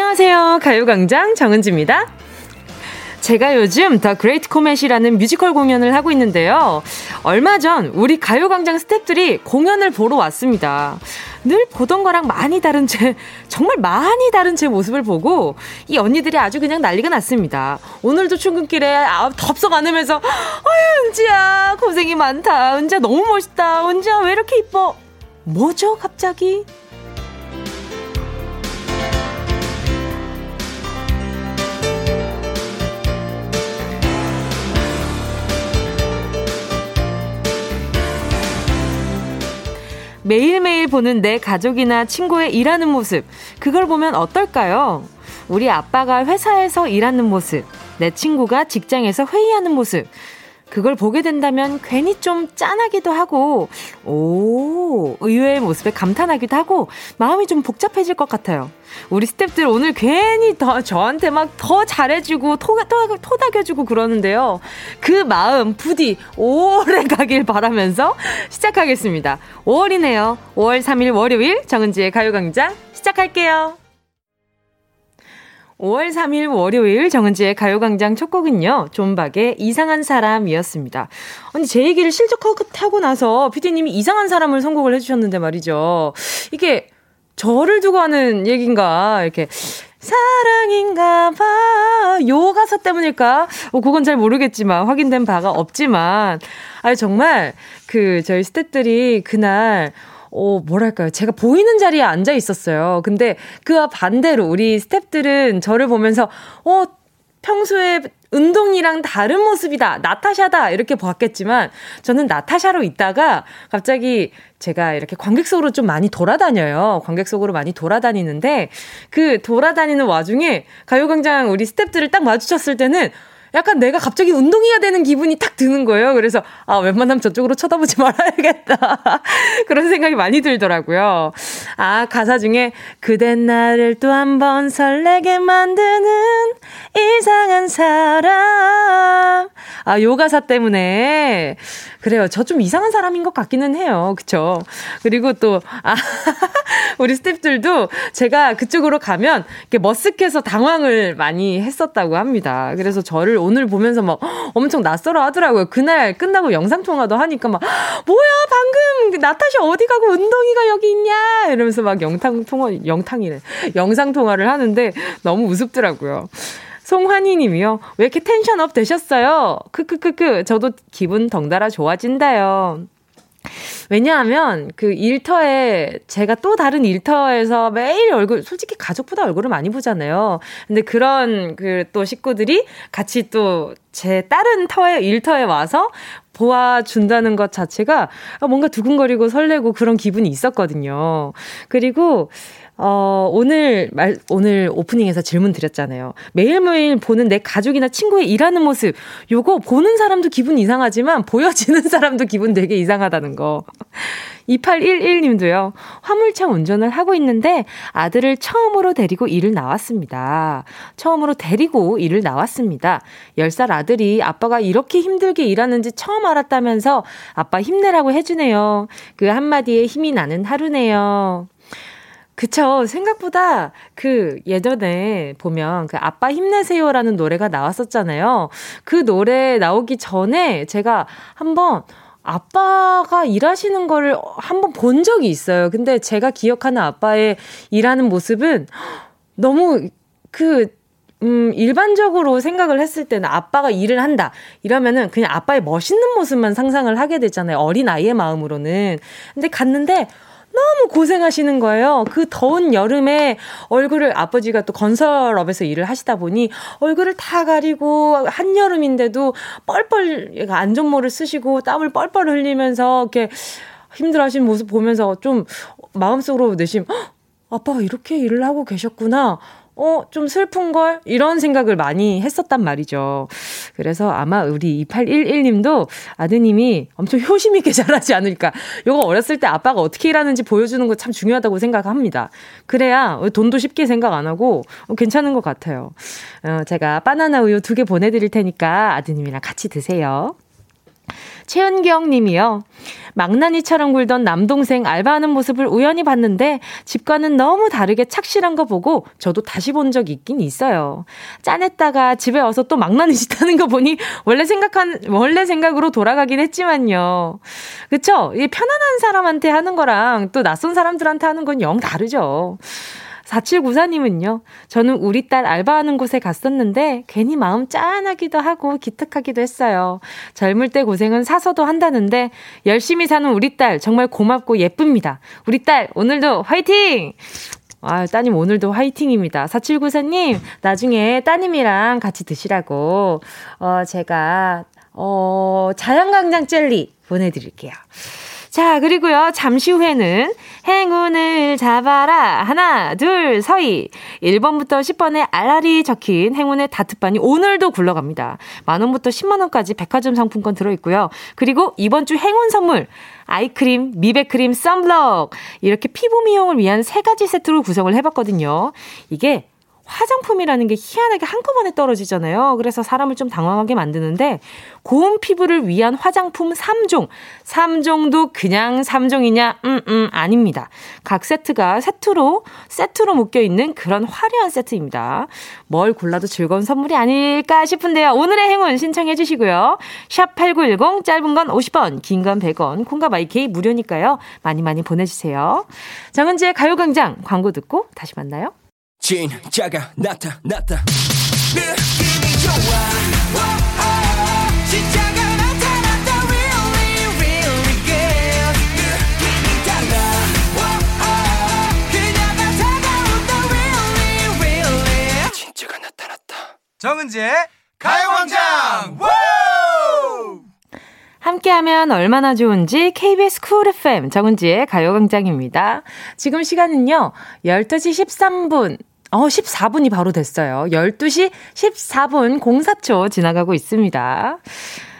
안녕하세요. 가요광장 정은지입니다. 제가 요즘 The Great Comet이라는 뮤지컬 공연을 하고 있는데요. 얼마 전 우리 가요광장 스탭들이 공연을 보러 왔습니다. 늘 보던 거랑 많이 다른 제, 정말 많이 다른 제 모습을 보고 이 언니들이 아주 그냥 난리가 났습니다. 오늘도 출근길에 아, 덥석 안으면서 아유, 은지야, 고생이 많다. 은지야, 너무 멋있다. 은지야, 왜 이렇게 이뻐? 뭐죠, 갑자기? 매일매일 보는 내 가족이나 친구의 일하는 모습, 그걸 보면 어떨까요? 우리 아빠가 회사에서 일하는 모습, 내 친구가 직장에서 회의하는 모습, 그걸 보게 된다면 괜히 좀 짠하기도 하고, 오, 의외의 모습에 감탄하기도 하고, 마음이 좀 복잡해질 것 같아요. 우리 스탭들 오늘 괜히 더 저한테 막 더 잘해주고, 토, 토, 토닥여주고 그러는데요. 그 마음 부디 오래 가길 바라면서 시작하겠습니다. 5월이네요. 5월 3일 월요일 정은지의 가요광장 시작할게요. 5월 3일 월요일 정은지의 가요광장 첫 곡은요, 존박의 이상한 사람이었습니다. 아니, 제 얘기를 실적하고 나서 피디님이 이상한 사람을 선곡을 해주셨는데 말이죠. 이게 저를 두고 하는 얘기인가, 이렇게. 사랑인가 봐. 요 가사 때문일까? 뭐, 그건 잘 모르겠지만, 확인된 바가 없지만, 아니, 정말, 그, 저희 스태프들이 그날, 어, 뭐랄까요. 제가 보이는 자리에 앉아 있었어요. 근데 그와 반대로 우리 스탭들은 저를 보면서, 어, 평소에 운동이랑 다른 모습이다. 나타샤다. 이렇게 봤겠지만 저는 나타샤로 있다가 갑자기 제가 이렇게 관객석으로 좀 많이 돌아다녀요. 관객석으로 많이 돌아다니는데 그 돌아다니는 와중에 가요광장 우리 스탭들을 딱 마주쳤을 때는 약간 내가 갑자기 운동해야 되는 기분이 딱 드는 거예요. 그래서 아 웬만하면 저쪽으로 쳐다보지 말아야겠다 그런 생각이 많이 들더라고요. 아 가사 중에 그댄 나를 또 한 번 설레게 만드는 이상한 사람. 아 요 가사 때문에 그래요. 저 좀 이상한 사람인 것 같기는 해요. 그쵸? 그리고 또, 아, 우리 스탭들도 제가 그쪽으로 가면 이렇게 머쓱해서 당황을 많이 했었다고 합니다. 그래서 저를 오늘 보면서 막 엄청 낯설어 하더라고요. 그날 끝나고 영상통화도 하니까 막, 뭐야, 방금 나타샤 어디 가고 운동이가 여기 있냐? 이러면서 막 영상 통화, 영탕이래. 영상 통화를 하는데 너무 우습더라고요. 송환희 님이요. 왜 이렇게 텐션업 되셨어요? 크크크크. 저도 기분 덩달아 좋아진다요. 왜냐하면 그 일터에 제가 또 다른 일터에서 매일 얼굴 솔직히 가족보다 얼굴을 많이 보잖아요. 근데 그런 그 또 식구들이 같이 또 제 다른 터에 일터에 와서 보아준다는 것 자체가 뭔가 두근거리고 설레고 그런 기분이 있었거든요. 그리고 어, 오늘 말, 오늘 오프닝에서 질문 드렸잖아요. 매일매일 보는 내 가족이나 친구의 일하는 모습. 요거 보는 사람도 기분 이상하지만 보여지는 사람도 기분 되게 이상하다는 거. 2811님도요. 화물차 운전을 하고 있는데 아들을 처음으로 데리고 일을 나왔습니다. 처음으로 데리고 일을 나왔습니다. 10살 아들이 아빠가 이렇게 힘들게 일하는지 처음 알았다면서 아빠 힘내라고 해주네요. 그 한마디에 힘이 나는 하루네요. 그쵸. 생각보다 그 예전에 보면 그 아빠 힘내세요라는 노래가 나왔었잖아요. 그 노래 나오기 전에 제가 한번 아빠가 일하시는 거를 한번 본 적이 있어요. 근데 제가 기억하는 아빠의 일하는 모습은 너무 그 음, 일반적으로 생각을 했을 때는 아빠가 일을 한다. 이러면은 그냥 아빠의 멋있는 모습만 상상을 하게 되잖아요. 어린 아이의 마음으로는. 근데 갔는데 너무 고생하시는 거예요. 그 더운 여름에 얼굴을 아버지가 또 건설업에서 일을 하시다 보니 얼굴을 다 가리고 한여름인데도 뻘뻘 안전모를 쓰시고 땀을 뻘뻘 흘리면서 이렇게 힘들어 하시는 모습 보면서 좀 마음속으로 내심 아빠가 이렇게 일을 하고 계셨구나. 어, 좀 슬픈걸? 이런 생각을 많이 했었단 말이죠. 그래서 아마 우리 2811님도 아드님이 엄청 효심있게 잘하지 않을까. 요거 어렸을 때 아빠가 어떻게 일하는지 보여주는 거 참 중요하다고 생각합니다. 그래야 돈도 쉽게 생각 안 하고 괜찮은 것 같아요. 어, 제가 바나나 우유 두 개 보내드릴 테니까 아드님이랑 같이 드세요. 최은경 님이요. 망나니처럼 굴던 남동생 알바하는 모습을 우연히 봤는데 집과는 너무 다르게 착실한 거 보고 저도 다시 본 적 있긴 있어요. 짠했다가 집에 와서 또 망나니 짓 하는 거 보니 원래 생각한, 원래 생각으로 돌아가긴 했지만요. 그쵸? 이 편안한 사람한테 하는 거랑 또 낯선 사람들한테 하는 건 영 다르죠. 4794님은요, 저는 우리 딸 알바하는 곳에 갔었는데, 괜히 마음 짠하기도 하고 기특하기도 했어요. 젊을 때 고생은 사서도 한다는데, 열심히 사는 우리 딸, 정말 고맙고 예쁩니다. 우리 딸, 오늘도 화이팅! 아, 따님 오늘도 화이팅입니다. 4794님, 나중에 따님이랑 같이 드시라고, 어, 제가, 어, 자연강장 젤리 보내드릴게요. 자, 그리고요, 잠시 후에는 행운을 잡아라. 하나, 둘, 서희. 1번부터 10번에 알알이 적힌 행운의 다트반이 오늘도 굴러갑니다. 만원부터 10만원까지 백화점 상품권 들어있고요. 그리고 이번 주 행운 선물. 아이크림, 미백크림, 썬블럭. 이렇게 피부 미용을 위한 세 가지 세트로 구성을 해봤거든요. 이게 화장품이라는 게 희한하게 한꺼번에 떨어지잖아요. 그래서 사람을 좀 당황하게 만드는데 고운 피부를 위한 화장품 3종. 3종도 그냥 3종이냐? 음, 음, 아닙니다. 각 세트가 세트로, 세트로 묶여 있는 그런 화려한 세트입니다. 뭘 골라도 즐거운 선물이 아닐까 싶은데요. 오늘의 행운 신청해 주시고요. 샵 8910, 짧은 건 50원, 긴 건 100원, 콩과 마이케이 무료니까요. 많이 많이 보내 주세요. 정은지의 가요 광장 광고 듣고 다시 만나요. 진짜가 나타났다 느낌이 좋아. 진짜가 나타났다 really really good 느낌이 달라. 그녀가 다가온다 really really. 진짜가 나타났다 정은지의 가요광장! 함께하면 얼마나 좋은지 KBS 쿨 FM 정은지의 가요광장입니다. 지금 시간은요 12시 13분 어, 14분이 바로 됐어요. 12시 14분 04초 지나가고 있습니다.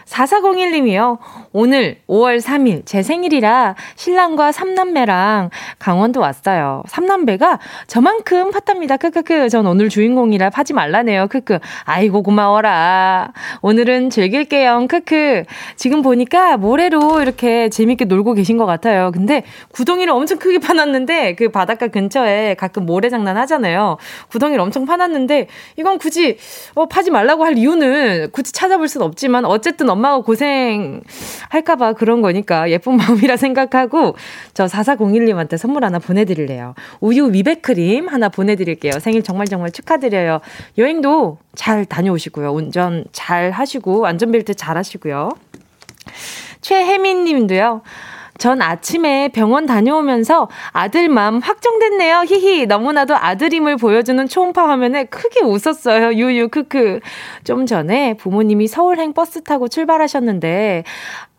4401님이요. 오늘 5월 3일 제 생일이라 신랑과 삼남매랑 강원도 왔어요. 삼남매가 저만큼 팠답니다. 크크크. 전 오늘 주인공이라 파지 말라네요. 크크. 아이고 고마워라. 오늘은 즐길게요. 크크. 지금 보니까 모래로 이렇게 재밌게 놀고 계신 것 같아요. 근데 구덩이를 엄청 크게 파놨는데 그 바닷가 근처에 가끔 모래 장난 하잖아요. 구덩이를 엄청 파놨는데 이건 굳이 어, 파지 말라고 할 이유는 굳이 찾아볼 순 없지만 어쨌든 엄 마가 고생 할까봐 그런 거니까 예쁜 마음이라 생각하고 저 4401님한테 선물 하나 보내드릴래요. 우유 미백크림 하나 보내드릴게요. 생일 정말 정말 축하드려요. 여행도 잘 다녀오시고요. 운전 잘 하시고 안전벨트 잘 하시고요. 최혜민 님도요. 전 아침에 병원 다녀오면서 아들 맘 확정됐네요. 히히. 너무나도 아들임을 보여주는 초음파 화면에 크게 웃었어요. 유유 크크. 좀 전에 부모님이 서울행 버스 타고 출발하셨는데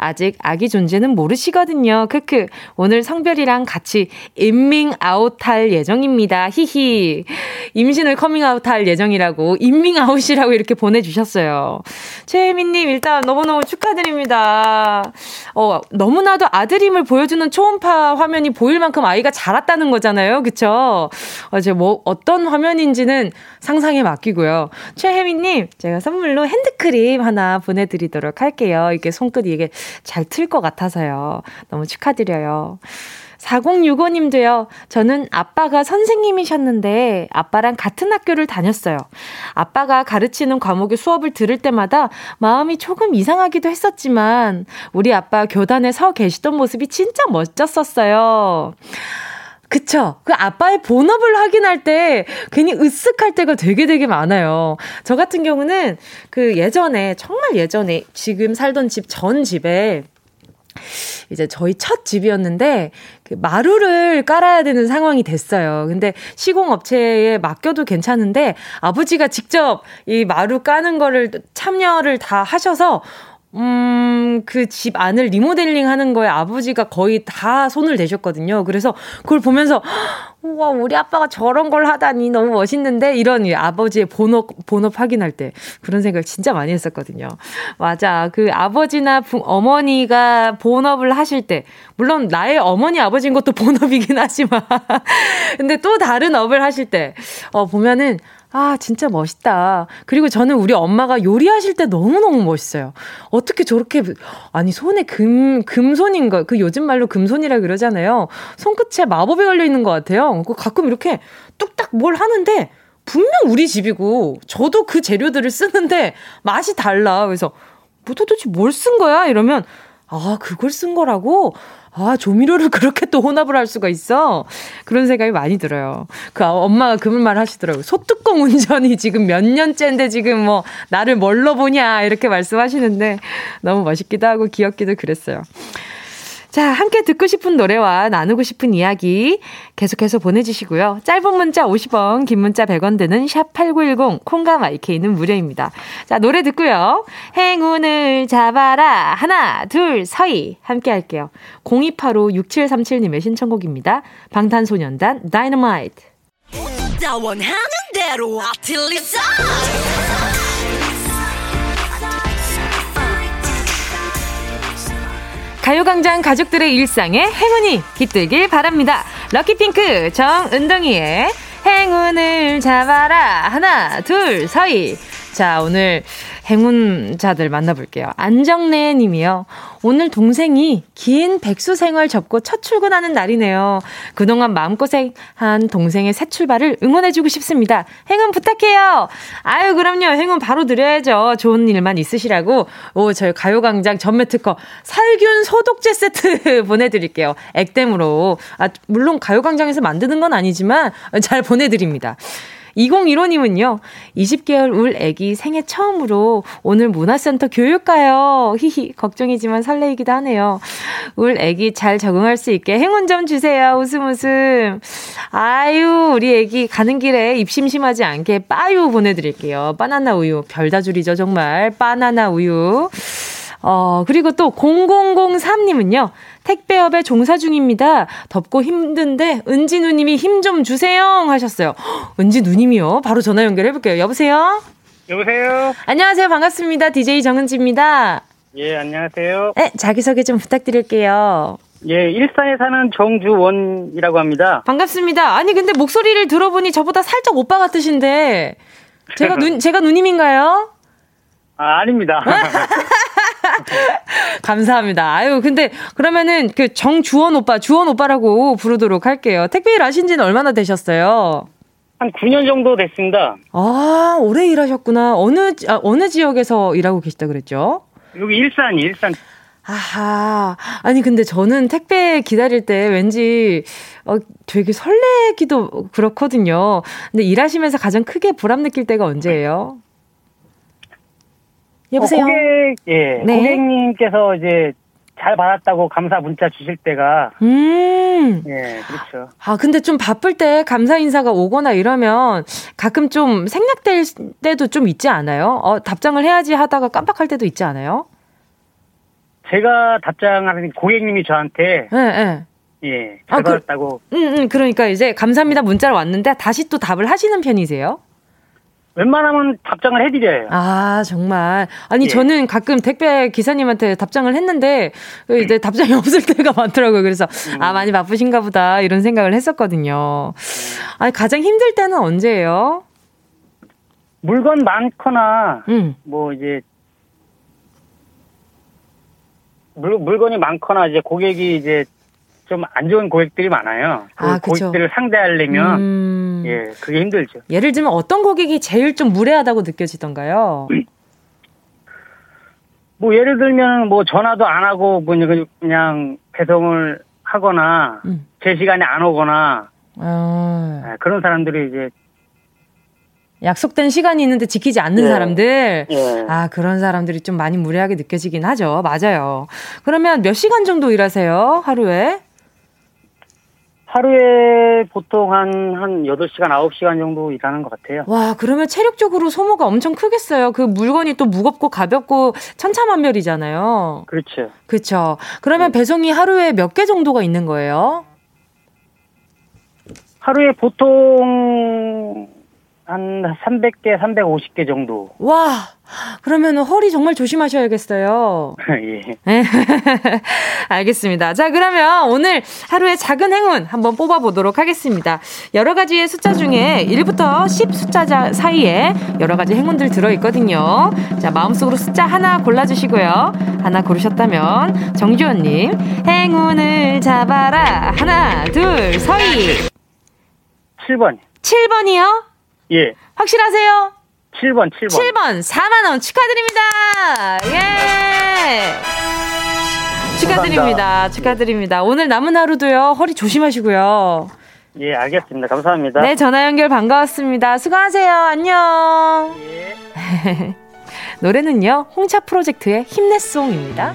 아직 아기 존재는 모르시거든요. 크크. 오늘 성별이랑 같이 인밍 아웃할 예정입니다. 히히. 임신을 커밍아웃 할 예정이라고 인밍 아웃이라고 이렇게 보내주셨어요. 최혜민님 일단 너무너무 축하드립니다. 어, 너무나도 아들임을 보여주는 초음파 화면이 보일 만큼 아이가 자랐다는 거잖아요. 그쵸? 어, 제 뭐 어떤 화면인지는 상상에 맡기고요. 최혜민님, 제가 선물로 핸드크림 하나 보내드리도록 할게요. 이게 손끝이 이게 잘 틀 것 같아서요. 너무 축하드려요. 4065님도요, 저는 아빠가 선생님이셨는데, 아빠랑 같은 학교를 다녔어요. 아빠가 가르치는 과목의 수업을 들을 때마다 마음이 조금 이상하기도 했었지만, 우리 아빠 교단에 서 계시던 모습이 진짜 멋졌었어요. 그쵸. 그 아빠의 본업을 확인할 때 괜히 으쓱할 때가 되게 되게 많아요. 저 같은 경우는 그 예전에, 정말 예전에 지금 살던 집 전 집에 이제 저희 첫 집이었는데 그 마루를 깔아야 되는 상황이 됐어요. 근데 시공 업체에 맡겨도 괜찮은데 아버지가 직접 이 마루 까는 거를 참여를 다 하셔서 음, 그 집 안을 리모델링 하는 거에 아버지가 거의 다 손을 대셨거든요. 그래서 그걸 보면서, 우와, 우리 아빠가 저런 걸 하다니 너무 멋있는데? 이런 아버지의 본업, 본업 확인할 때 그런 생각 진짜 많이 했었거든요. 맞아. 그 아버지나 부, 어머니가 본업을 하실 때, 물론 나의 어머니, 아버지인 것도 본업이긴 하지만, 근데 또 다른 업을 하실 때, 어, 보면은, 아, 진짜 멋있다. 그리고 저는 우리 엄마가 요리하실 때 너무너무 멋있어요. 어떻게 저렇게, 아니, 손에 금, 금손인 거, 그 요즘 말로 금손이라 그러잖아요. 손끝에 마법이 걸려 있는 것 같아요. 그 가끔 이렇게 뚝딱 뭘 하는데, 분명 우리 집이고, 저도 그 재료들을 쓰는데, 맛이 달라. 그래서, 뭐 도대체 뭘 쓴 거야? 이러면, 아, 그걸 쓴 거라고? 아, 조미료를 그렇게 또 혼합을 할 수가 있어? 그런 생각이 많이 들어요. 그 엄마가 그런 말 하시더라고요. 소뚜껑 운전이 지금 몇 년째인데 지금 뭐 나를 뭘로 보냐 이렇게 말씀하시는데 너무 멋있기도 하고 귀엽기도 그랬어요. 자, 함께 듣고 싶은 노래와 나누고 싶은 이야기 계속해서 보내주시고요. 짧은 문자 50원, 긴 문자 100원 드는 샵8910, 콩과 마이케이는 무료입니다. 자, 노래 듣고요. 행운을 잡아라. 하나, 둘, 서희. 함께 할게요. 0285-6737님의 신청곡입니다. 방탄소년단, 다이너마이트. 가요광장 가족들의 일상에 행운이 깃들길 바랍니다. 럭키핑크 정은동이의 행운을 잡아라. 하나, 둘, 서희. 자, 오늘 행운자들 만나볼게요. 안정래 님이요. 오늘 동생이 긴 백수 생활 접고 첫 출근하는 날이네요. 그동안 마음고생한 동생의 새 출발을 응원해주고 싶습니다. 행운 부탁해요. 아유, 그럼요. 행운 바로 드려야죠. 좋은 일만 있으시라고. 오, 저희 가요광장 전매 특허 살균 소독제 세트 보내드릴게요. 액땜으로. 아, 물론 가요광장에서 만드는 건 아니지만 잘 보내드립니다. 2015님은요, 20개월 울 애기 생애 처음으로 오늘 문화센터 교육 가요. 히히, 걱정이지만 설레이기도 하네요. 울 애기 잘 적응할 수 있게 행운 좀 주세요. 웃음 웃음. 아유, 우리 애기 가는 길에 입 심심하지 않게 빠유 보내드릴게요. 바나나 우유. 별다줄이죠, 정말. 바나나 우유. 어, 그리고 또 0003님은요. 택배업에 종사 중입니다. 덥고 힘든데 은지 누님이 힘 좀 주세요 하셨어요. 은지 누님이요. 바로 전화 연결해 볼게요. 여보세요? 여보세요? 안녕하세요. 반갑습니다. DJ 정은지입니다. 예, 안녕하세요. 네, 자기소개 좀 부탁드릴게요. 예, 일산에 사는 정주원이라고 합니다. 반갑습니다. 아니, 근데 목소리를 들어보니 저보다 살짝 오빠 같으신데, 제가 눈, 제가 누님인가요? 아, 아닙니다. 감사합니다. 아유, 근데 그러면은 그 정주원 오빠, 주원 오빠라고 부르도록 할게요. 택배 일 하신 지는 얼마나 되셨어요? 한 9년 정도 됐습니다. 아, 오래 일하셨구나. 어느, 아, 어느 지역에서 일하고 계시다 그랬죠? 여기 일산, 일산. 아하. 아니, 근데 저는 택배 기다릴 때 왠지, 어, 되게 설레기도 그렇거든요. 근데 일하시면서 가장 크게 보람 느낄 때가 언제예요? 여보세요. 어, 고객, 예. 네. 고객님께서 이제 잘 받았다고 감사 문자 주실 때가 음. 예, 그렇죠. 아, 근데 좀 바쁠 때 감사 인사가 오거나 이러면 가끔 좀 생략될 때도 좀 있지 않아요? 어, 답장을 해야지 하다가 깜빡할 때도 있지 않아요? 제가 답장하는 고객님이 저한테 네, 네. 예, 잘 아, 그 받았다고. 그, 음, 음, 그러니까 이제 감사합니다 문자로 왔는데 다시 또 답을 하시는 편이세요? 웬만하면 답장을 해드려요. 아, 정말. 아니, 예. 저는 가끔 택배 기사님한테 답장을 했는데, 그 이제 답장이 없을 때가 많더라고요. 그래서, 음. 아, 많이 바쁘신가 보다, 이런 생각을 했었거든요. 아니, 가장 힘들 때는 언제예요? 물건 많거나, 음. 뭐, 이제, 물, 물건이 많거나, 이제 고객이 이제 좀 안 좋은 고객들이 많아요. 그 아, 고객들을 상대하려면 음... 예, 그게 힘들죠. 예를 들면 어떤 고객이 제일 좀 무례하다고 느껴지던가요? 뭐 예를 들면 뭐 전화도 안 하고 뭐 그냥 배송을 하거나 음. 제 시간에 안 오거나 아... 네, 그런 사람들이 이제 약속된 시간이 있는데 지키지 않는 네. 사람들. 네. 아, 그런 사람들이 좀 많이 무례하게 느껴지긴 하죠. 맞아요. 그러면 몇 시간 정도 일하세요? 하루에? 하루에 보통 한, 한 8시간, 9시간 정도 일하는 것 같아요. 와, 그러면 체력적으로 소모가 엄청 크겠어요. 그 물건이 또 무겁고 가볍고 천차만별이잖아요. 그렇죠. 그렇죠. 그러면 네. 배송이 하루에 몇 개 정도가 있는 거예요? 하루에 보통 한 300개, 350개 정도. 와, 그러면 허리 정말 조심하셔야겠어요. 예. 네. 알겠습니다. 자, 그러면 오늘 하루의 작은 행운 한번 뽑아보도록 하겠습니다. 여러 가지의 숫자 중에 1부터 10 숫자 사이에 여러 가지 행운들 들어있거든요. 자, 마음속으로 숫자 하나 골라주시고요. 하나 고르셨다면 정주현님, 행운을 잡아라. 하나, 둘, 서희. 7번. 7번이요? 예. 확실하세요? 7번, 7번. 7번, 4만원 축하드립니다! 예! 축하드립니다. 감사합니다. 축하드립니다. 오늘 남은 하루도요, 허리 조심하시고요. 예, 알겠습니다. 감사합니다. 네, 전화 연결 반가웠습니다. 수고하세요. 안녕. 예. 노래는요, 홍차 프로젝트의 힘내송입니다.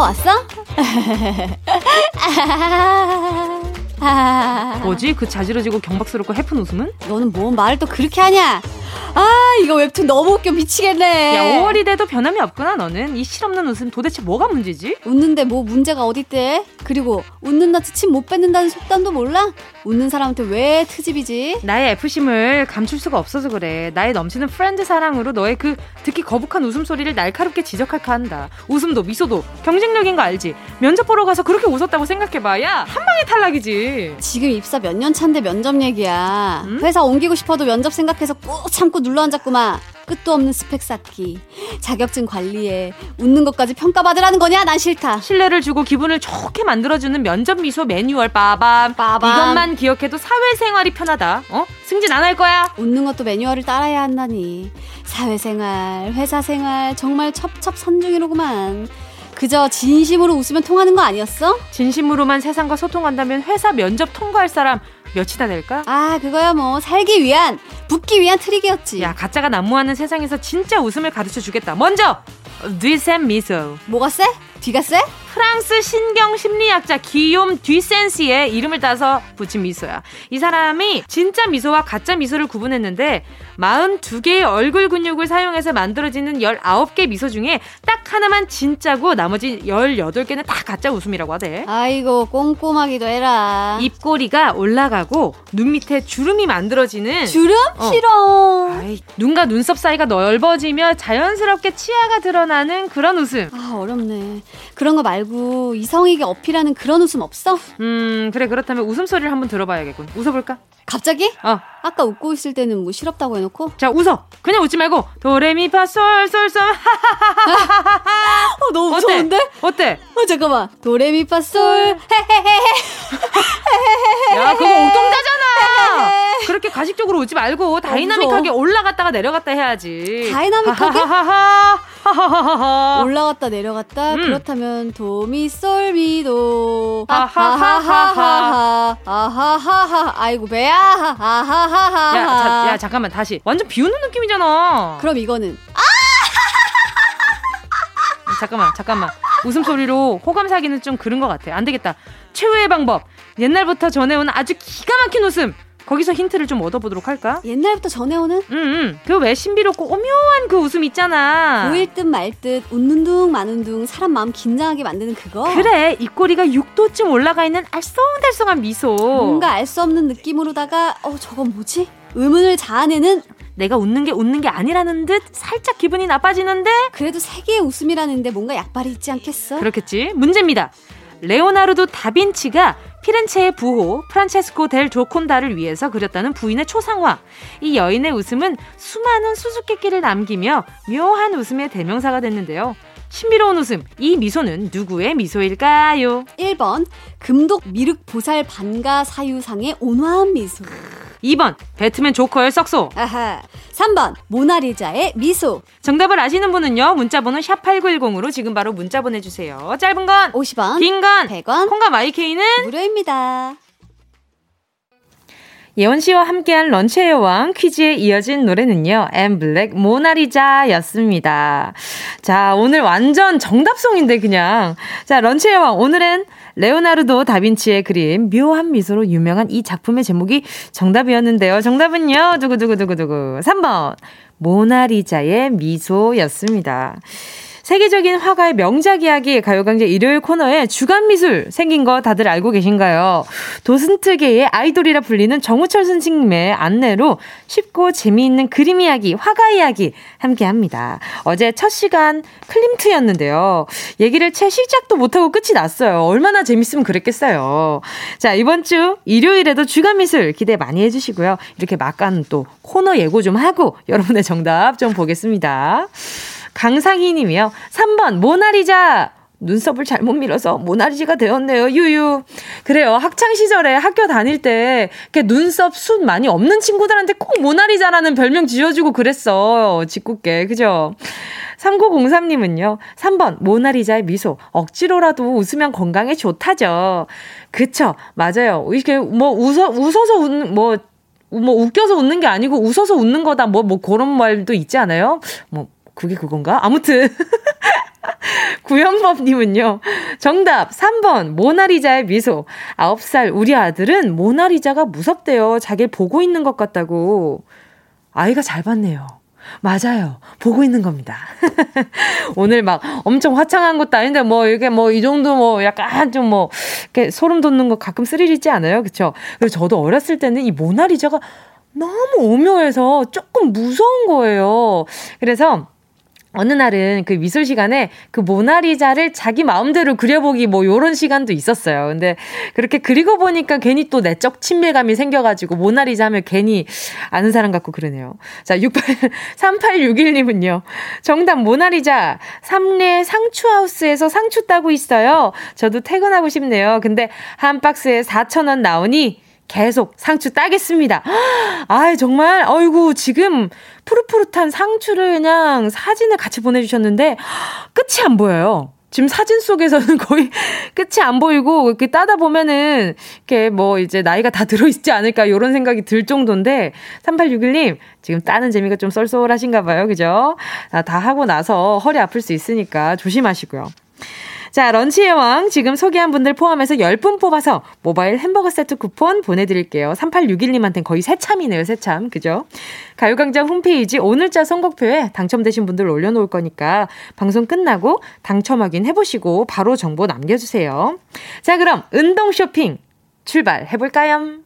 왔어? 뭐지? 그 자지러지고 경박스럽고 헤픈 웃음은? 너는 뭔 말을 또 그렇게 하냐? 아, 이거 웹툰 너무 웃겨 미치겠네. 야, 5월이 돼도 변함이 없구나, 너는. 이 실없는 웃음 도대체 뭐가 문제지? 웃는데 뭐 문제가 어딨대? 그리고 웃는 낯에 침 못 뱉는다는 속담도 몰라? 웃는 사람한테 왜 트집이지? 나의 애프심을 감출 수가 없어서 그래. 나의 넘치는 friend 사랑으로 너의 그 듣기 거북한 웃음소리를 날카롭게 지적할까 한다. 웃음도 미소도 경쟁력인 거 알지? 면접 보러 가서 그렇게 웃었다고 생각해봐. 야, 한 방에 탈락이지. 지금 입사 몇 년 차인데 면접 얘기야. 음? 회사 옮기고 싶어도 면접 생각해서 꾹 참고 눌러앉았구만. 끝도 없는 스펙 쌓기, 자격증 관리에 웃는 것까지 평가받으라는 거냐? 난 싫다. 신뢰를 주고 기분을 좋게 만들어주는 면접 미소 매뉴얼 빠밤. 빠밤. 이것만 기억해도 사회생활이 편하다. 어? 승진 안 할 거야? 웃는 것도 매뉴얼을 따라야 한다니. 사회생활, 회사생활 정말 첩첩산중이로구만. 그저 진심으로 웃으면 통하는 거 아니었어? 진심으로만 세상과 소통한다면 회사 면접 통과할 사람 몇이나 될까? 아, 그거야 뭐 살기 위한, 붙기 위한 트릭이었지. 야, 가짜가 난무하는 세상에서 진짜 웃음을 가르쳐 주겠다. 먼저, 뒤센 미소. 뭐가 세? 뒤가 세? 프랑스 신경 심리학자 기욤 뒤센시의 이름을 따서 붙인 미소야. 이 사람이 진짜 미소와 가짜 미소를 구분했는데 42개의 얼굴 근육을 사용해서 만들어지는 19개 미소 중에 딱 하나만 진짜고 나머지 18개는 다 가짜 웃음이라고 하대. 아이고 꼼꼼하기도 해라. 입꼬리가 올라가고 눈 밑에 주름이 만들어지는 주름? 어. 싫어. 아이, 눈과 눈썹 사이가 넓어지며 자연스럽게 치아가 드러나는 그런 웃음. 아 어렵네. 그런 거 말고 이성에게 어필하는 그런 웃음 없어? 음 그래 그렇다면 웃음소리를 한번 들어봐야겠군. 웃어볼까? 갑자기? 어. 아까 웃고 있을 때는 뭐 실없다고 해놓고? 자, 웃어. 그냥 웃지 말고 도레미파 솔솔솔 하하하하하. 어, 너무 무서운데? 어때? 어, 잠깐만. 도레미파 솔 헤헤헤헤. 야, 그거 옥동자잖아. 그렇게 가식적으로 웃지 말고 아, 다이나믹하게 올라갔다가 내려갔다 해야지. 다이나믹하게? 하하하하. 올라갔다 내려갔다. 음. 그렇다면 도미 솔미도. 하하하하하. 아하하하. 아이고 배야. 아하하하. 야, 자, 야 잠깐만 다시. 완전 비웃는 느낌이잖아. 그럼 이거는 아! 잠깐만 잠깐만. 웃음소리로 호감 사기는 좀 그런 것 같아. 안 되겠다. 최후의 방법. 옛날부터 전해온 아주 기가 막힌 웃음. 거기서 힌트를 좀 얻어보도록 할까? 옛날부터 전해오는? 응, 응. 그 왜 신비롭고 오묘한 그 웃음 있잖아. 보일 듯 말 듯 웃는 둥 마는 둥 사람 마음 긴장하게 만드는 그거? 그래. 입꼬리가 6도쯤 올라가 있는 알쏭달쏭한 미소. 뭔가 알 수 없는 느낌으로다가 어 저건 뭐지? 의문을 자아내는 내가 웃는 게 웃는 게 아니라는 듯 살짝 기분이 나빠지는데 그래도 세계의 웃음이라는데 뭔가 약발이 있지 않겠어? 그렇겠지. 문제입니다. 레오나르도 다빈치가 피렌체의 부호 프란체스코 델 조콘다를 위해서 그렸다는 부인의 초상화. 이 여인의 웃음은 수많은 수수께끼를 남기며 묘한 웃음의 대명사가 됐는데요. 신비로운 웃음. 이 미소는 누구의 미소일까요? 1번 금독 미륵 보살 반가 사유상의 온화한 미소. 2번 배트맨 조커의 썩소. 아하. 3번 모나리자의 미소. 정답을 아시는 분은요. 문자번호 샵8910으로 지금 바로 문자 보내주세요. 짧은 건 50원, 긴 건 100원, 콩과 마이케이는 무료입니다. 예원 씨와 함께한 런치의 여왕 퀴즈에 이어진 노래는요. 엠블랙 모나리자 였습니다. 자, 오늘 완전 정답송인데 그냥. 자, 런치의 여왕 오늘은 레오나르도 다빈치의 그림 묘한 미소로 유명한 이 작품의 제목이 정답이었는데요. 정답은요. 두구두구두구두구. 3번 모나리자의 미소였습니다. 세계적인 화가의 명작 이야기 가요강제 일요일 코너에 주간 미술 생긴 거 다들 알고 계신가요? 도슨트계의 아이돌이라 불리는 정우철 선생님의 안내로 쉽고 재미있는 그림 이야기, 화가 이야기 함께 합니다. 어제 첫 시간 클림트였는데요. 얘기를 채 시작도 못하고 끝이 났어요. 얼마나 재밌으면 그랬겠어요. 자, 이번 주 일요일에도 주간 미술 기대 많이 해주시고요. 이렇게 막간 또 코너 예고 좀 하고 여러분의 정답 좀 보겠습니다. 강상희 님이요. 3번, 모나리자! 눈썹을 잘못 밀어서 모나리지가 되었네요. 유유. 그래요. 학창 시절에 학교 다닐 때 이렇게 눈썹 숱 많이 없는 친구들한테 꼭 모나리자라는 별명 지어주고 그랬어. 짓궂게. 그죠? 3903님은요. 3번 모나리자의 미소. 억지로라도 웃으면 건강에 좋다죠. 그쵸. 맞아요. 이렇게 뭐 웃어 웃어서 웃는 뭐뭐 뭐 웃겨서 웃는 게 아니고 웃어서 웃는 거다. 뭐, 뭐 그런 말도 있지 않아요? 뭐 그게 그건가? 아무튼. 구현법님은요, 정답 3번, 모나리자의 미소. 9살 우리 아들은 모나리자가 무섭대요. 자기를 보고 있는 것 같다고. 아이가 잘 봤네요. 맞아요. 보고 있는 겁니다. 오늘 막 엄청 화창한 것도 아닌데 뭐 이게 뭐 이 정도 뭐 약간 좀 뭐 이렇게 소름 돋는 거 가끔 스릴 있지 않아요? 그쵸? 그래서 저도 어렸을 때는 이 모나리자가 너무 오묘해서 조금 무서운 거예요. 그래서 어느 날은 그 미술 시간에 그 모나리자를 자기 마음대로 그려보기 뭐 요런 시간도 있었어요. 근데 그렇게 그리고 보니까 괜히 또 내적 친밀감이 생겨가지고 모나리자 하면 괜히 아는 사람 같고 그러네요. 자, 68, 3861님은요. 정답 모나리자. 삼례 상추하우스에서 상추 따고 있어요. 저도 퇴근하고 싶네요. 근데 한 박스에 4,000원 나오니 계속 상추 따겠습니다. 아, 정말, 어이구, 지금 푸릇푸릇한 상추를 그냥 사진을 같이 보내주셨는데, 끝이 안 보여요. 지금 사진 속에서는 거의 끝이 안 보이고, 이렇게 따다 보면은, 이렇게 뭐 이제 나이가 다 들어 있지 않을까, 이런 생각이 들 정도인데, 3861님, 지금 따는 재미가 좀 쏠쏠하신가 봐요. 그죠? 아, 다 하고 나서 허리 아플 수 있으니까 조심하시고요. 자, 런치의 왕 지금 소개한 분들 포함해서 10분 뽑아서 모바일 햄버거 세트 쿠폰 보내드릴게요. 3861님한테는 거의 새참이네요, 새참. 그죠? 가요광장 홈페이지 오늘자 선곡표에 당첨되신 분들 올려놓을 거니까 방송 끝나고 당첨 확인 해보시고 바로 정보 남겨주세요. 자, 그럼 운동 쇼핑 출발해볼까요?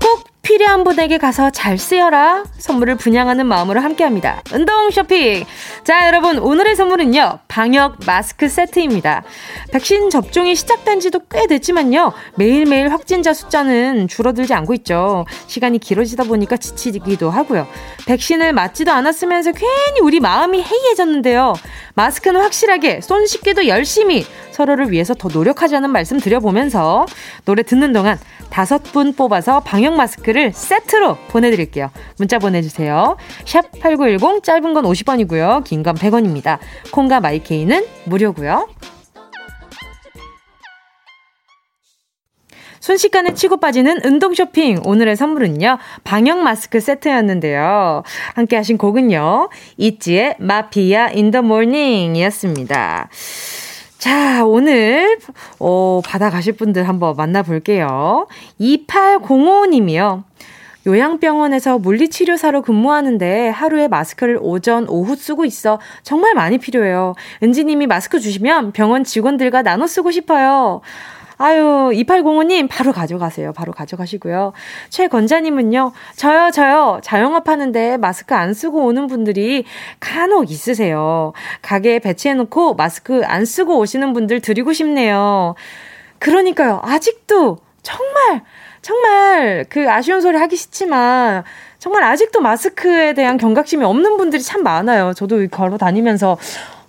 꼭 필요한 분에게 가서 잘 쓰여라. 선물을 분양하는 마음으로 함께 합니다. 운동 쇼핑. 자, 여러분, 오늘의 선물은요, 방역 마스크 세트입니다. 백신 접종이 시작된 지도 꽤 됐지만요, 매일매일 확진자 숫자는 줄어들지 않고 있죠. 시간이 길어지다 보니까 지치기도 하고요. 백신을 맞지도 않았으면서 괜히 우리 마음이 해이해졌는데요. 마스크는 확실하게, 손 씻기도 열심히 서로를 위해서 더 노력하자는 말씀 드려보면서 노래 듣는 동안 다섯 분 뽑아서 방역 마스크 를 세트로 보내드릴게요. 문자 보내주세요. 샵 8910 짧은 건 50원이고요. 긴 건 100원입니다. 콩과 마이케이는 무료고요. 순식간에 치고 빠지는 운동 쇼핑. 오늘의 선물은요. 방역 마스크 세트였는데요. 함께 하신 곡은요. ITZY의 마피아 In the morning 이었습니다. 자, 오늘, 어, 받아가실 분들 한번 만나볼게요. 2805님이요. 요양병원에서 물리치료사로 근무하는데 하루에 마스크를 오전, 오후 쓰고 있어 정말 많이 필요해요. 은지님이 마스크 주시면 병원 직원들과 나눠 쓰고 싶어요. 아유, 2805님, 바로 가져가세요. 바로 가져가시고요. 최건자님은요, 저요, 저요, 자영업 하는데 마스크 안 쓰고 오는 분들이 간혹 있으세요. 가게에 배치해놓고 마스크 안 쓰고 오시는 분들 드리고 싶네요. 그러니까요, 아직도 정말, 정말 그 아쉬운 소리 하기 싫지만, 정말 아직도 마스크에 대한 경각심이 없는 분들이 참 많아요. 저도 걸어 다니면서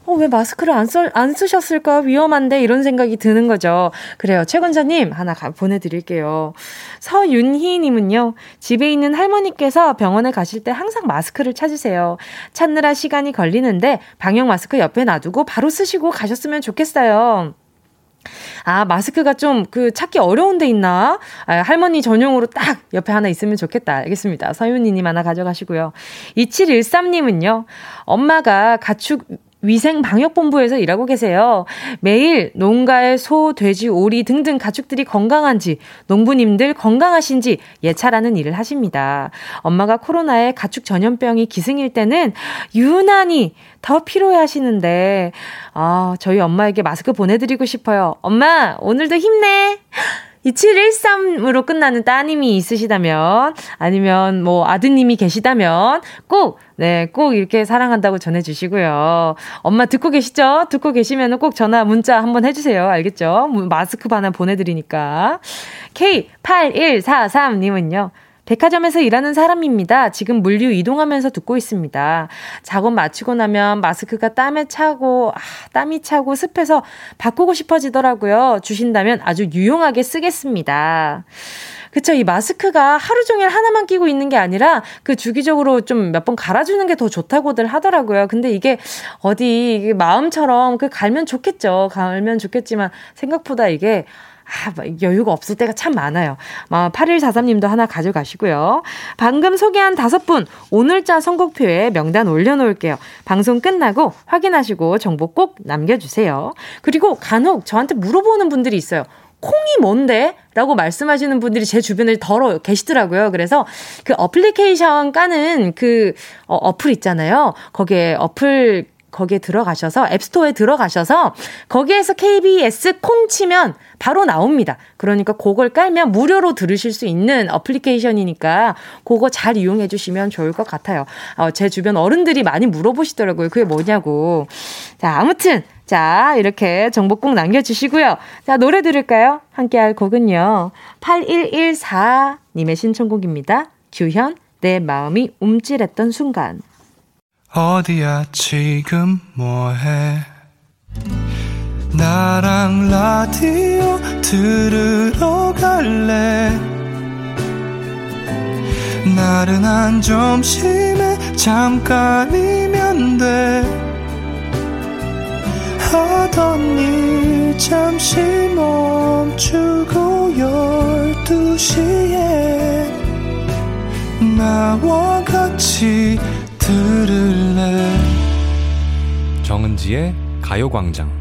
어, 왜 마스크를 안, 써, 안 쓰셨을까? 위험한데? 이런 생각이 드는 거죠. 그래요. 최건자님, 하나 가, 보내드릴게요. 서윤희님은요, 집에 있는 할머니께서 병원에 가실 때 항상 마스크를 찾으세요. 찾느라 시간이 걸리는데, 방역 마스크 옆에 놔두고 바로 쓰시고 가셨으면 좋겠어요. 아, 마스크가 좀 그 찾기 어려운 데 있나? 아, 할머니 전용으로 딱 옆에 하나 있으면 좋겠다. 알겠습니다. 서윤이님 하나 가져가시고요. 2713님은요, 엄마가 가축 위생방역본부에서 일하고 계세요. 매일 농가의 소, 돼지, 오리 등등 가축들이 건강한지, 농부님들 건강하신지 예찰하는 일을 하십니다. 엄마가 코로나에 가축 전염병이 기승일 때는 유난히 더 필요해 하시는데, 아, 저희 엄마에게 마스크 보내드리고 싶어요. 엄마, 오늘도 힘내! 2713으로 끝나는 따님이 있으시다면, 아니면 뭐 아드님이 계시다면, 꼭, 네, 꼭 이렇게 사랑한다고 전해주시고요. 엄마 듣고 계시죠? 듣고 계시면 꼭 전화, 문자 한번 해주세요. 알겠죠? 마스크 하나 보내드리니까. K8143님은요, 백화점에서 일하는 사람입니다. 지금 물류 이동하면서 듣고 있습니다. 작업 마치고 나면 마스크가 땀에 차고, 아, 땀이 차고 습해서 바꾸고 싶어지더라고요. 주신다면 아주 유용하게 쓰겠습니다. 그쵸. 이 마스크가 하루 종일 하나만 끼고 있는 게 아니라 그 주기적으로 좀 몇 번 갈아주는 게 더 좋다고들 하더라고요. 근데 이게 어디 마음처럼 그 갈면 좋겠죠. 갈면 좋겠지만 생각보다 이게 아, 뭐 여유가 없을 때가 참 많아요. 8143님도 하나 가져가시고요. 방금 소개한 다섯 분, 오늘자 선곡표에 명단 올려놓을게요. 방송 끝나고 확인하시고 정보 꼭 남겨주세요. 그리고 간혹 저한테 물어보는 분들이 있어요. 콩이 뭔데? 라고 말씀하시는 분들이 제 주변에 덜어 계시더라고요. 그래서 그 어플리케이션 까는 그 어, 어플 있잖아요. 거기에 어플 거기에 들어가셔서 앱스토어에 들어가셔서 거기에서 KBS 콩 치면 바로 나옵니다. 그러니까 그걸 깔면 무료로 들으실 수 있는 어플리케이션이니까 그거 잘 이용해 주시면 좋을 것 같아요. 어, 제 주변 어른들이 많이 물어보시더라고요. 그게 뭐냐고. 자, 아무튼 자, 이렇게 정보 꼭 남겨주시고요. 자, 노래 들을까요? 함께 할 곡은요. 8114님의 신청곡입니다. 규현, 내 마음이 움찔했던 순간. 어디야 지금 뭐해? 나랑 라디오 들으러 갈래? 나른한 점심에 잠깐이면 돼. 하던 일 잠시 멈추고 열두 시에 나와 같이 들을래? 정은지의 가요광장.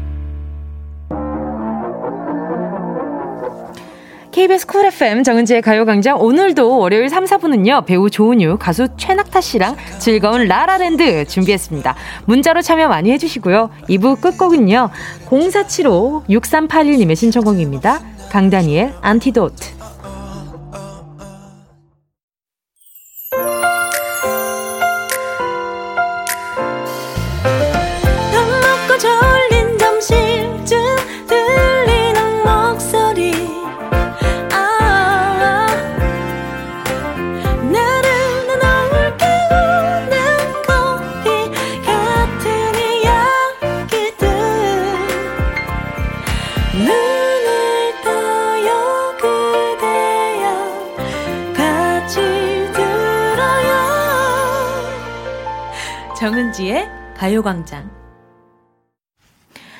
KBS 쿨 FM 정은지의 가요광장. 오늘도 월요일 3, 4부는요 배우 조은유 가수 최낙타 씨랑 즐거운 라라랜드 준비했습니다. 문자로 참여 많이 해주시고요. 2부 끝곡은요 0475 6381님의 신청곡입니다. 강다니엘 Antidote 가요광장.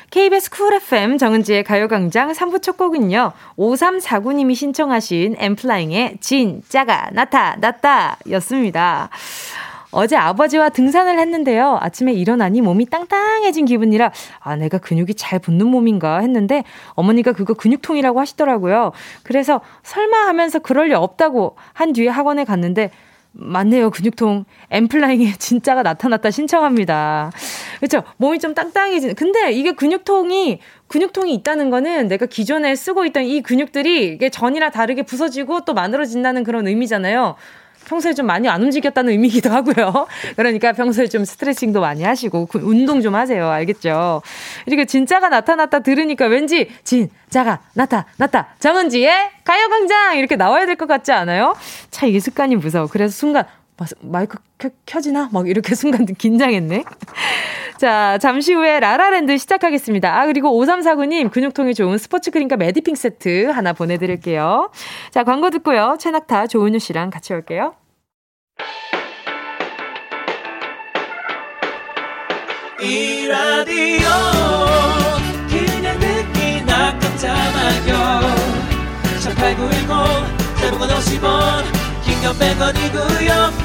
KBS 쿨 FM 정은지의 가요광장 3부 첫 곡은요. 5349님이 신청하신 엔플라잉의 진짜가 나타났다 였습니다. 어제 아버지와 등산을 했는데요. 아침에 일어나니 몸이 땅땅해진 기분이라 아 내가 근육이 잘 붙는 몸인가 했는데 어머니가 그거 근육통이라고 하시더라고요. 그래서 설마 하면서 그럴 리 없다고 한 뒤에 학원에 갔는데 맞네요. 근육통. 엠플라잉에 진짜가 나타났다 신청합니다. 그렇죠. 몸이 좀 땅땅해지는. 근데 이게 근육통이 근육통이 있다는 거는 내가 기존에 쓰고 있던 이 근육들이 이게 전이랑 다르게 부서지고 또 만들어진다는 그런 의미잖아요. 평소에 좀 많이 안 움직였다는 의미기도 하고요. 그러니까 평소에 좀 스트레칭도 많이 하시고 운동 좀 하세요. 알겠죠? 이렇게 진짜가 나타났다 들으니까 왠지 진짜가 나타났다 정은지의 가요광장 이렇게 나와야 될 것 같지 않아요? 차 이게 습관이 무서워. 그래서 순간 마이크 켜, 켜지나? 막 이렇게 순간 긴장했네. 자, 잠시 후에 라라랜드 시작하겠습니다. 아, 그리고 5349님, 근육통에 좋은 스포츠 크림과 매디핑 세트 하나 보내드릴게요. 자, 광고 듣고요. 최낙타, 조은유 씨랑 같이 올게요. 이 라디오 그냥 듣기나 깜짝마요 18910 대목원 50원 긴건 100원이고요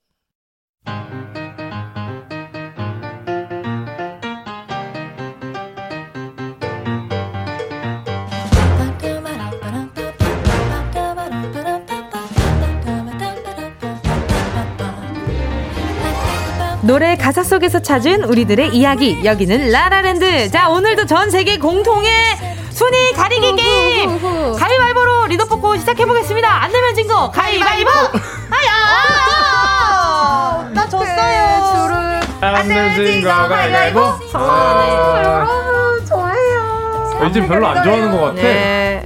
노래 가사 속에서 찾은 우리들의 이야기. 여기는 라라랜드. 자 오늘도 전 세계 공통의 순위 가리기 게임. 가위바위보로 리더 뽑고 시작해보겠습니다. 안 내면 진거. 가위바위보! 아야! 나 졌어요. 안 내면 진거. 가위바위보. 여러분 좋아해요 왠지 별로 안 좋아하는 것 같아. 네.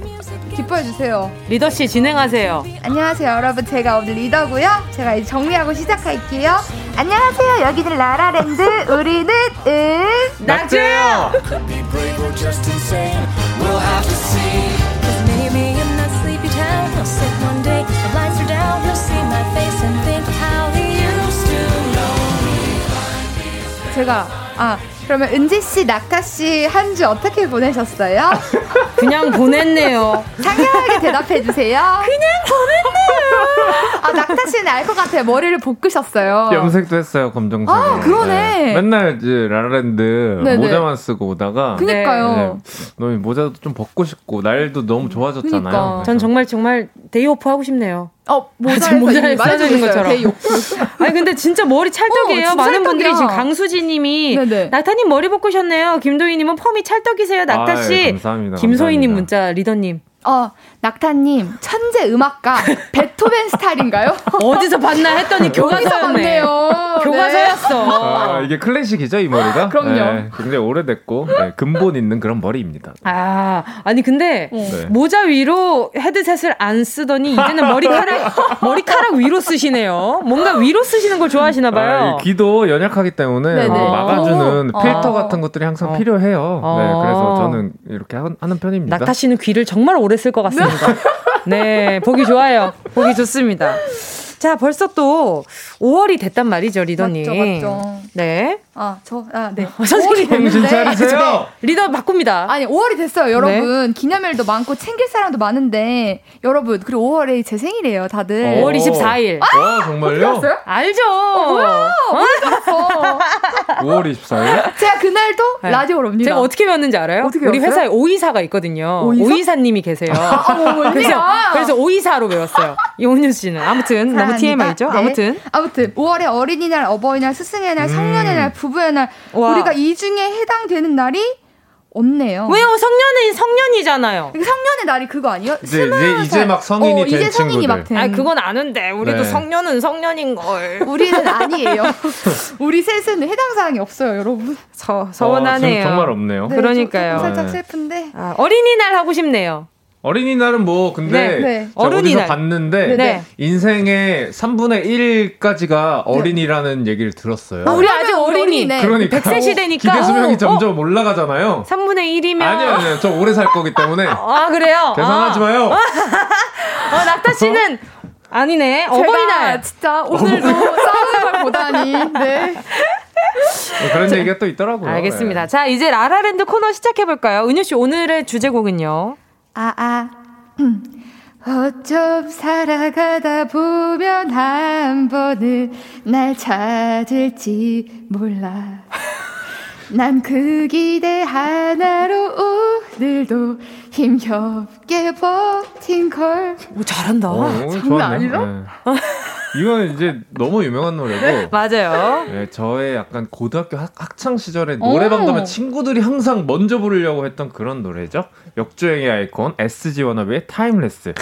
기뻐해 주세요. 리더 씨 진행하세요. 안녕하세요, 여러분. 제가 오늘 리더고요. 제가 이제 정리하고 시작할게요. 안녕하세요. 여기는 라라랜드. 우리는 은 낙주요. 제가 아 그러면 은지 씨, 낙타 씨 한 주 어떻게 보내셨어요? 그냥 보냈네요. 상냥하게 대답해 주세요. 그냥 보냈네요. 아 낙타 씨는 알 것 같아요. 머리를 볶으셨어요. 염색도 했어요 검정색. 아 그러네. 네. 맨날 이제 라라랜드 네네. 모자만 쓰고 오다가. 그니까요. 네. 너무 모자도 좀 벗고 싶고 날도 너무 좋아졌잖아요. 그러니까. 전 정말 정말 day off 하고 싶네요. 어, 모자에서 모자에 써져 있는 것처럼. 아니 근데 진짜 머리 찰떡이에요. 어, 많은 찰떡이야. 분들이 지금 강수지님이 낙타님 머리 볶으셨네요. 김도희님은 펌이 찰떡이세요. 낙타 씨. 아, 예, 감사합니다. 김소희님 문자 리더님. 어, 낙타님, 천재 음악가, 베토벤 스타일인가요? 어디서 봤나 했더니 교과서였네. 교과서였어. 아, 이게 클래식이죠, 이 머리가? 그럼요. 네, 굉장히 오래됐고, 네, 근본 있는 그런 머리입니다. 아, 아니, 근데, 네. 모자 위로 헤드셋을 안 쓰더니, 이제는 머리카락, 머리카락 위로 쓰시네요. 뭔가 위로 쓰시는 걸 좋아하시나 봐요. 아, 귀도 연약하기 때문에 뭐 막아주는 오. 필터 같은 것들이 항상 어. 필요해요. 어. 네, 그래서 저는 이렇게 하는 편입니다. 낙타 씨는 귀를 정말 오래 쓸 것 같습니다. 네, 보기 좋아요. 보기 좋습니다. 자, 벌써 또 5월이 됐단 말이죠, 리더님. 맞죠, 맞죠. 네. 아, 저, 아, 네. 어, 선생님. 정신 차리세요. 리더 바꿉니다. 아니, 5월이 됐어요, 여러분. 네. 기념일도 많고 챙길 사람도 많은데, 여러분, 그리고 5월에 제 생일이에요, 다들. 5월 24일. 아! 와, 정말요? 알죠. 어, 뭐야? 어? 5월 24일? 제가 그날도 네. 라디오로 옵니다. 제가 어떻게 배웠는지 알아요? 어떻게 우리 회사에 오이사가 있거든요. 오이사? 님이 계세요. 아, 그래서, 그래서 오이사로 배웠어요. 이온윤 씨는. 아무튼, 너무 TMI죠? 네. 아무튼. 아무튼, 5월에 어린이날, 어버이날, 스승의 날, 성년의 날, 음. 부부의 날, 와. 우리가 이 중에 해당되는 날이 없네요. 왜요? 성년은 성년이잖아요. 성년의 날이 그거 아니에요? 이제 이제, 이제 막 성인이 어, 된 이제 성인이 친구들. 막 된. 아 그건 아는데 우리도 네. 성년은 성년인 걸. 우리는 아니에요. 우리 셋은 해당 사항이 없어요, 여러분. 서 서운하네요. 어, 정말 없네요. 네, 그러니까요. 살짝 슬픈데. 아, 어린이날 하고 싶네요. 어린이날은 뭐 근데 네, 네. 어린이날 봤는데 네. 네. 인생의 3분의 1까지가 어린이라는 얘기를 들었어요. 아, 우리 아직 어린이. 그러니까 100세 시대니까 기대 수명이 어, 점점 어. 올라가잖아요. 3분의 1이면 아니요, 아니요. 저 오래 살 거기 때문에. 아, 그래요? 계산하지 마요. 어, 낙타 씨는 아니네. 어버이날. 진짜 오늘도 싸우는 걸 보다니. 네. 뭐 그런 자, 얘기가 또 있더라고요. 알겠습니다. 네. 자, 이제 라라랜드 코너 시작해볼까요? 은유 씨, 오늘의 주제곡은요? 아, 아. 어쩜 살아가다 보면 한 번은 날 찾을지 몰라. 난 그 기대 하나로 오늘도 힘겹게 버틴 걸. 오, 잘한다. 오, 장난 아니죠? 네. 이건 이제 너무 유명한 노래고. 맞아요. 네, 저의 약간 고등학교 학, 학창 시절에 노래방 가면 친구들이 항상 먼저 부르려고 했던 그런 노래죠. 역주행의 아이콘 SG 워너비의 Timeless.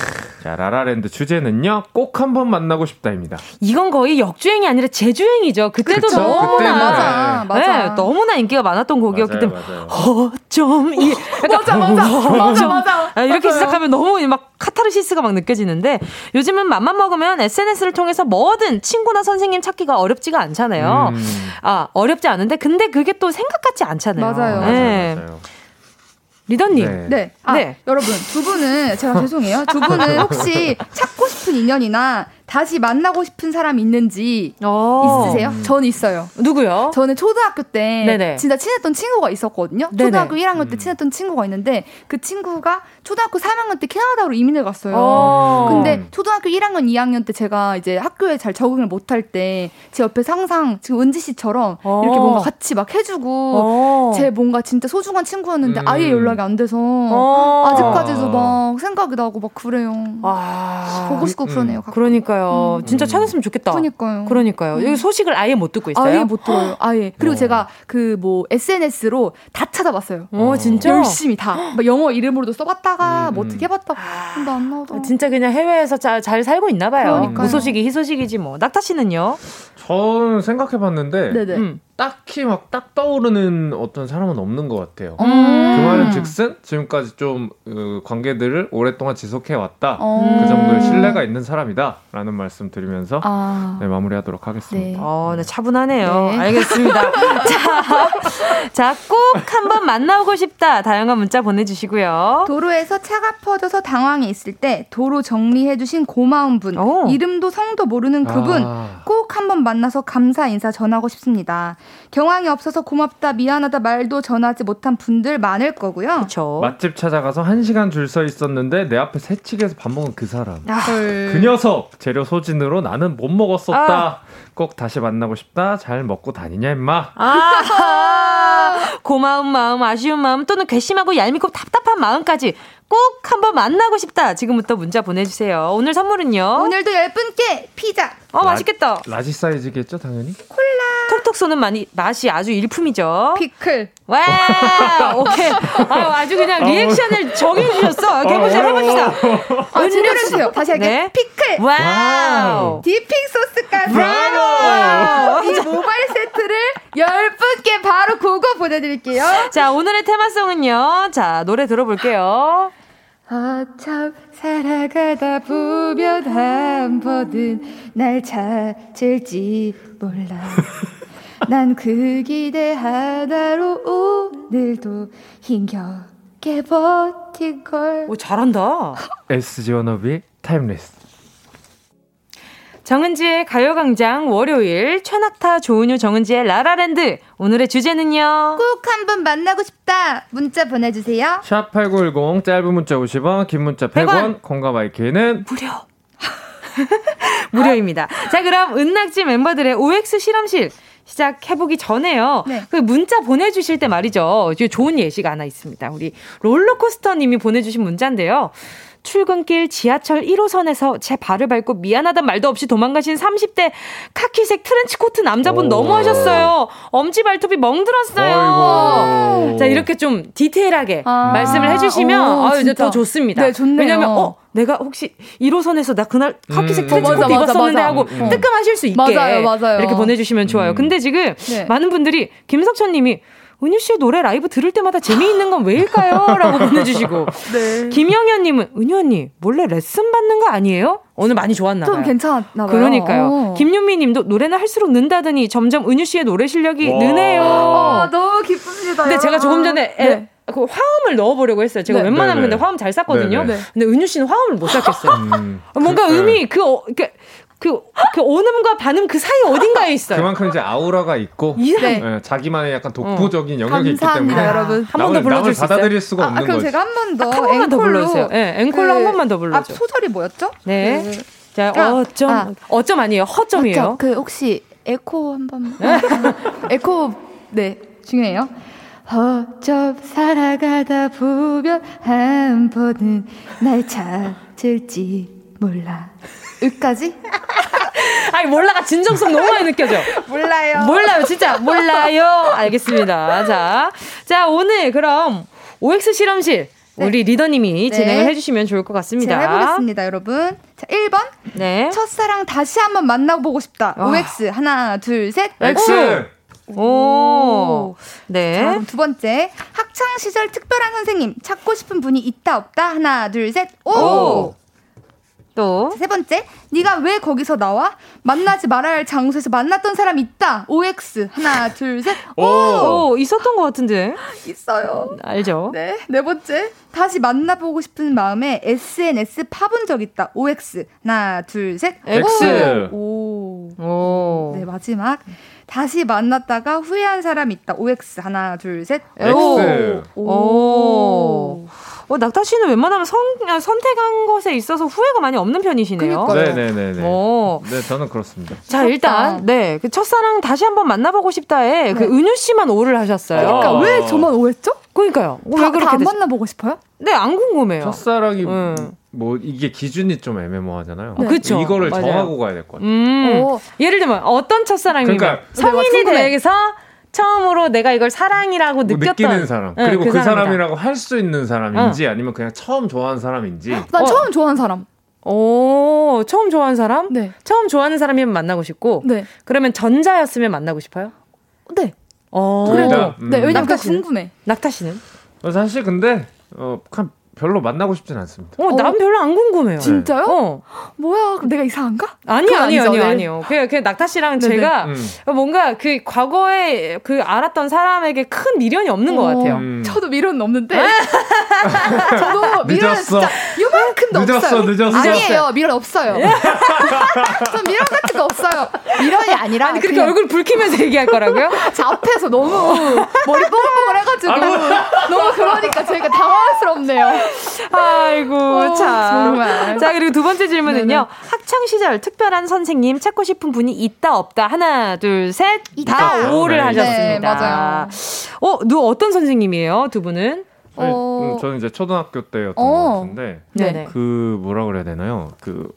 자, 라라랜드 주제는요. 꼭 한번 만나고 싶다입니다. 이건 거의 역주행이 아니라 재주행이죠. 그때도 그쵸? 너무나 맞아, 맞아. 네, 너무나 인기가 많았던 곡이었기 때문에 어쩜 이 맞아 맞아 맞아 맞아 이렇게 시작하면 너무 막 카타르시스가 막 느껴지는데 요즘은 맘만 먹으면 SNS를 통해서 뭐든 친구나 선생님 찾기가 어렵지가 않잖아요. 음. 아 어렵지 않은데 근데 그게 또 생각 같지 않잖아요. 맞아요. 네. 맞아요, 맞아요. 리더님. 네. 네. 아, 네. 여러분, 두 분은, 제가 죄송해요. 두 분은 혹시 찾고 싶은 인연이나 다시 만나고 싶은 사람 있는지 어. 있으세요? 전 있어요. 누구요? 저는 초등학교 때 네네. 진짜 친했던 친구가 있었거든요. 네네. 초등학교 1학년 때 음. 친했던 친구가 있는데 그 친구가 초등학교 3학년 때 캐나다로 이민을 갔어요. 어. 근데 초등학교 1학년, 2학년 때 제가 이제 학교에 잘 적응을 못할 때 제 옆에 항상 지금 은지 씨처럼 어. 이렇게 뭔가 같이 막 해주고 어. 제 뭔가 진짜 소중한 친구였는데 음. 아예 연락이 안 돼서 어. 아직까지도 막 생각이 나고 막 그래요. 와. 보고 싶고 음. 그러네요. 가끔. 그러니까요. 음. 진짜 찾았으면 좋겠다. 그러니까요. 그러니까요. 음. 여기 소식을 아예 못 듣고 있어요. 아예 못 들어요. 아예. 그리고 어. 제가 그 뭐 SNS로 다 찾아봤어요. 어, 진짜? 열심히 다. 막 영어 이름으로도 써봤다 가 음. 뭐 어떻게 해봤다가 근데 안 나오더라. 진짜 그냥 해외에서 자, 잘 살고 있나 봐요. 그러니까요. 무소식이 희소식이지 뭐. 낙타 씨는요? 저는 생각해봤는데 네네. 음. 딱히 막 딱 떠오르는 어떤 사람은 없는 것 같아요. 음. 그 말은 즉슨 지금까지 좀 그, 관계들을 오랫동안 지속해 왔다. 음. 그 정도의 신뢰가 있는 사람이다라는 말씀 드리면서 아. 네, 마무리하도록 하겠습니다. 네. 어, 네, 차분하네요. 네. 알겠습니다. 자, 자, 꼭 한번 만나고 싶다. 다양한 문자 보내주시고요. 도로에서 차가 퍼져서 당황해 있을 때 도로 정리해주신 고마운 분, 오. 이름도 성도 모르는 그분 아. 꼭 한번 만나서 감사 인사 전하고 싶습니다. 경황이 없어서 고맙다, 미안하다 말도 전하지 못한 분들 많을 거고요. 그쵸. 맛집 찾아가서 한 시간 줄 서 있었는데 내 앞에 새치기에서 밥 먹은 그 사람. 아. 그 녀석 재료 소진으로 나는 못 먹었었다. 아. 꼭 다시 만나고 싶다. 잘 먹고 다니냐 임마. 아. 고마운 마음, 아쉬운 마음 또는 괘씸하고 얄밉고 답답한 마음까지 꼭 한번 만나고 싶다. 지금부터 문자 보내주세요. 오늘 선물은요? 오늘도 열 분께 피자. 어, 라, 맛있겠다. large 사이즈겠죠, 당연히? 콜라. 톡톡 쏘는 많이, 맛이 아주 일품이죠. 피클. 와, 오케이. 아, 주 그냥 리액션을 정해주셨어. 해보자, 해봅시다. 아, 제대로 해주세요. 다시 할게요. 네. 피클. 와우. dipping 소스까지. 와우. 이 모바일 세트를 열 분께 바로 그거 보내드릴게요. 자, 오늘의 테마송은요. 자, 노래 들어볼게요. 어쩜 살아가다 보면 한 번은 날 찾을지 몰라. 난 그 기대 하나로 오늘도 힘겹게 버틴 걸. 오, 잘한다. SG 워너비 Timeless. 정은지의 가요광장 월요일 최낙타 조은유 정은지의 라라랜드 오늘의 주제는요 꼭 한번 만나고 싶다 문자 보내주세요 샵8910 짧은 문자 50원 긴 문자 100원, 100원. 콩과 마이케이는 무료 무료입니다 자 그럼 은낙지 멤버들의 OX 실험실 시작해보기 전에요. 네. 그 문자 보내주실 때 말이죠. 좋은 예시가 하나 있습니다. 우리 롤러코스터님이 보내주신 문자인데요. 출근길 지하철 1호선에서 제 발을 밟고 미안하단 말도 없이 도망가신 30대 카키색 트렌치코트 남자분 너무하셨어요. 엄지 발톱이 멍들었어요. 아이고. 자, 이렇게 좀 디테일하게 아. 말씀을 해주시면 오, 아, 이제 더 좋습니다. 네, 좋네요. 왜냐면 어, 내가 혹시 1호선에서 나 그날 카키색 음. 트렌치코트 어, 입었었는데 맞아. 하고 음. 뜨끔하실 수 있게 맞아요, 맞아요. 이렇게 보내주시면 좋아요. 음. 근데 지금 네. 많은 분들이 김석천 님이 은유 씨의 노래 라이브 들을 때마다 재미있는 건 왜일까요? 라고 보내주시고. 네. 김영현님은, 은유 언니, 몰래 레슨 받는 거 아니에요? 오늘 많이 좋았나 봐요. 좀 괜찮았나 봐요. 그러니까요. 어. 김윤미 님도 노래는 할수록 는다더니 점점 은유 씨의 노래 실력이 와. 느네요. 아, 너무 기쁩니다. 근데 제가 조금 전에 네. 애, 그 화음을 넣어보려고 했어요. 제가 네. 웬만하면 네, 네. 근데 화음 잘 쌓거든요. 네, 근데 은유 씨는 화음을 못 쌓겠어요. 음, 뭔가 그, 음이 그, 어, 그 그, 그 온음과 반음 그 사이 어딘가에 있어요. 그만큼 이제 아우라가 있고 네. 네, 자기만의 약간 독보적인 어. 영역이 있기 때문에 여러분 한 번 더 불러줄 수 있어요? 받아들일 수가 아, 없는 아, 그럼 거지. 제가 한 번 더 한 번만 더 불러주세요. 네, 앵콜로 그, 한 번만 더 불러줘. 앞 소절이 뭐였죠? 네. 그, 자, 아, 어쩜 아, 어쩜 아니에요. 허점이에요. 허점. 그 혹시 에코 한 번만. 에코 네 중요해요. 어쩜 살아가다 보면 한 번은 날 찾을지 몰라. 여기까지? 아니 몰라가 진정성 너무 많이 느껴져. 몰라요. 몰라요, 진짜 몰라요. 알겠습니다. 자, 자 오늘 그럼 OX 실험실 네. 우리 리더님이 네. 진행을 해주시면 좋을 것 같습니다. 제가 해보겠습니다, 여러분. 자, 1번. 네. 첫사랑 다시 한번 만나보고 싶다. 와. OX. 하나, 둘, 셋. X. 오. 오. 네. 자, 두 번째. 학창 시절 특별한 선생님. 찾고 싶은 분이 있다, 없다. 하나, 둘, 셋. 오. 오. 또. 세 번째. 네가 왜 거기서 나와? 만나지 말아야 할 장소에서 만났던 사람 있다. OX. 하나, 둘, 셋. 오! 오 있었던 것 같은데. 있어요. 알죠? 네. 네 번째. 다시 만나보고 싶은 마음에 SNS 파본 적 있다. OX. 하나, 둘, 셋. X. 오. 오. 네, 마지막. 다시 만났다가 후회한 사람 있다. OX. 하나, 둘, 셋. X. 오. 오. 어, 낙타 씨는 웬만하면 선, 선택한 것에 있어서 후회가 많이 없는 편이시네요. 네네네. 어. 네, 저는 그렇습니다. 자, 일단, 네. 그 첫사랑 다시 한번 만나보고 싶다에 그 네. 그 은유 씨만 오를 하셨어요. 그러니까 왜 저만 오했죠? 그러니까요. 다, 왜 그렇게 안 만나보고 싶어요? 네, 안 궁금해요. 첫사랑이 음. 뭐 이게 기준이 좀 애매모호하잖아요. 네. 그렇죠. 이거를 맞아요. 정하고 가야 될 것 같아요. 음. 예를 들면 어떤 첫사랑이면 그러니까, 성인이 돼서 처음으로 내가 이걸 사랑이라고 뭐 느꼈던 느끼는 사람. 네, 그리고 그, 그 사람이라고 할 수 있는 사람인지 어. 아니면 그냥 처음 좋아하는 사람인지. 난 어. 처음 좋아하는 사람. 오 처음 좋아하는 사람? 네. 처음 좋아하는 사람이면 만나고 싶고 네. 그러면 전자였으면 만나고 싶어요? 네. 어. 그래도 음. 네 왜냐면 낙타 궁금해. 낙타 씨는? 어, 사실 근데 어 별로 만나고 싶진 않습니다. 어, 난 어. 별로 안 궁금해요. 진짜요? 어. 뭐야? 그럼 내가 이상한가? 아니요, 아니요, 아니요, 아니요. 그냥, 그냥 낙타 씨랑 네네. 제가 음. 뭔가 그 과거에 그 알았던 사람에게 큰 미련이 없는 어. 것 같아요. 음. 저도 미련은 없는데. 저도 미련은 진짜 요만큼도 늦었어, 없어요. 늦었어. 아니에요, 미련 없어요. 전 미련 같은 거 없어요. 미련이 아니라. 아니, 그렇게 얼굴 붉히면서 얘기할 거라고요? 제 앞에서 너무 머리 뽀글뽀글 해가지고 너무 그러니까 저희가 당황스럽네요. 아이고, 어, 자. 정말. 자, 그리고 두 번째 질문은요. 네네. 학창 시절 특별한 선생님 찾고 싶은 분이 있다, 없다. 하나, 둘, 셋. 다 오를 네. 하셨습니다. 네, 맞아요. 어, 누 어떤 선생님이에요, 두 분은? 어... 음, 저는 이제 초등학교 때였던 어... 것 같은데, 네네. 그 뭐라 그래야 되나요? 그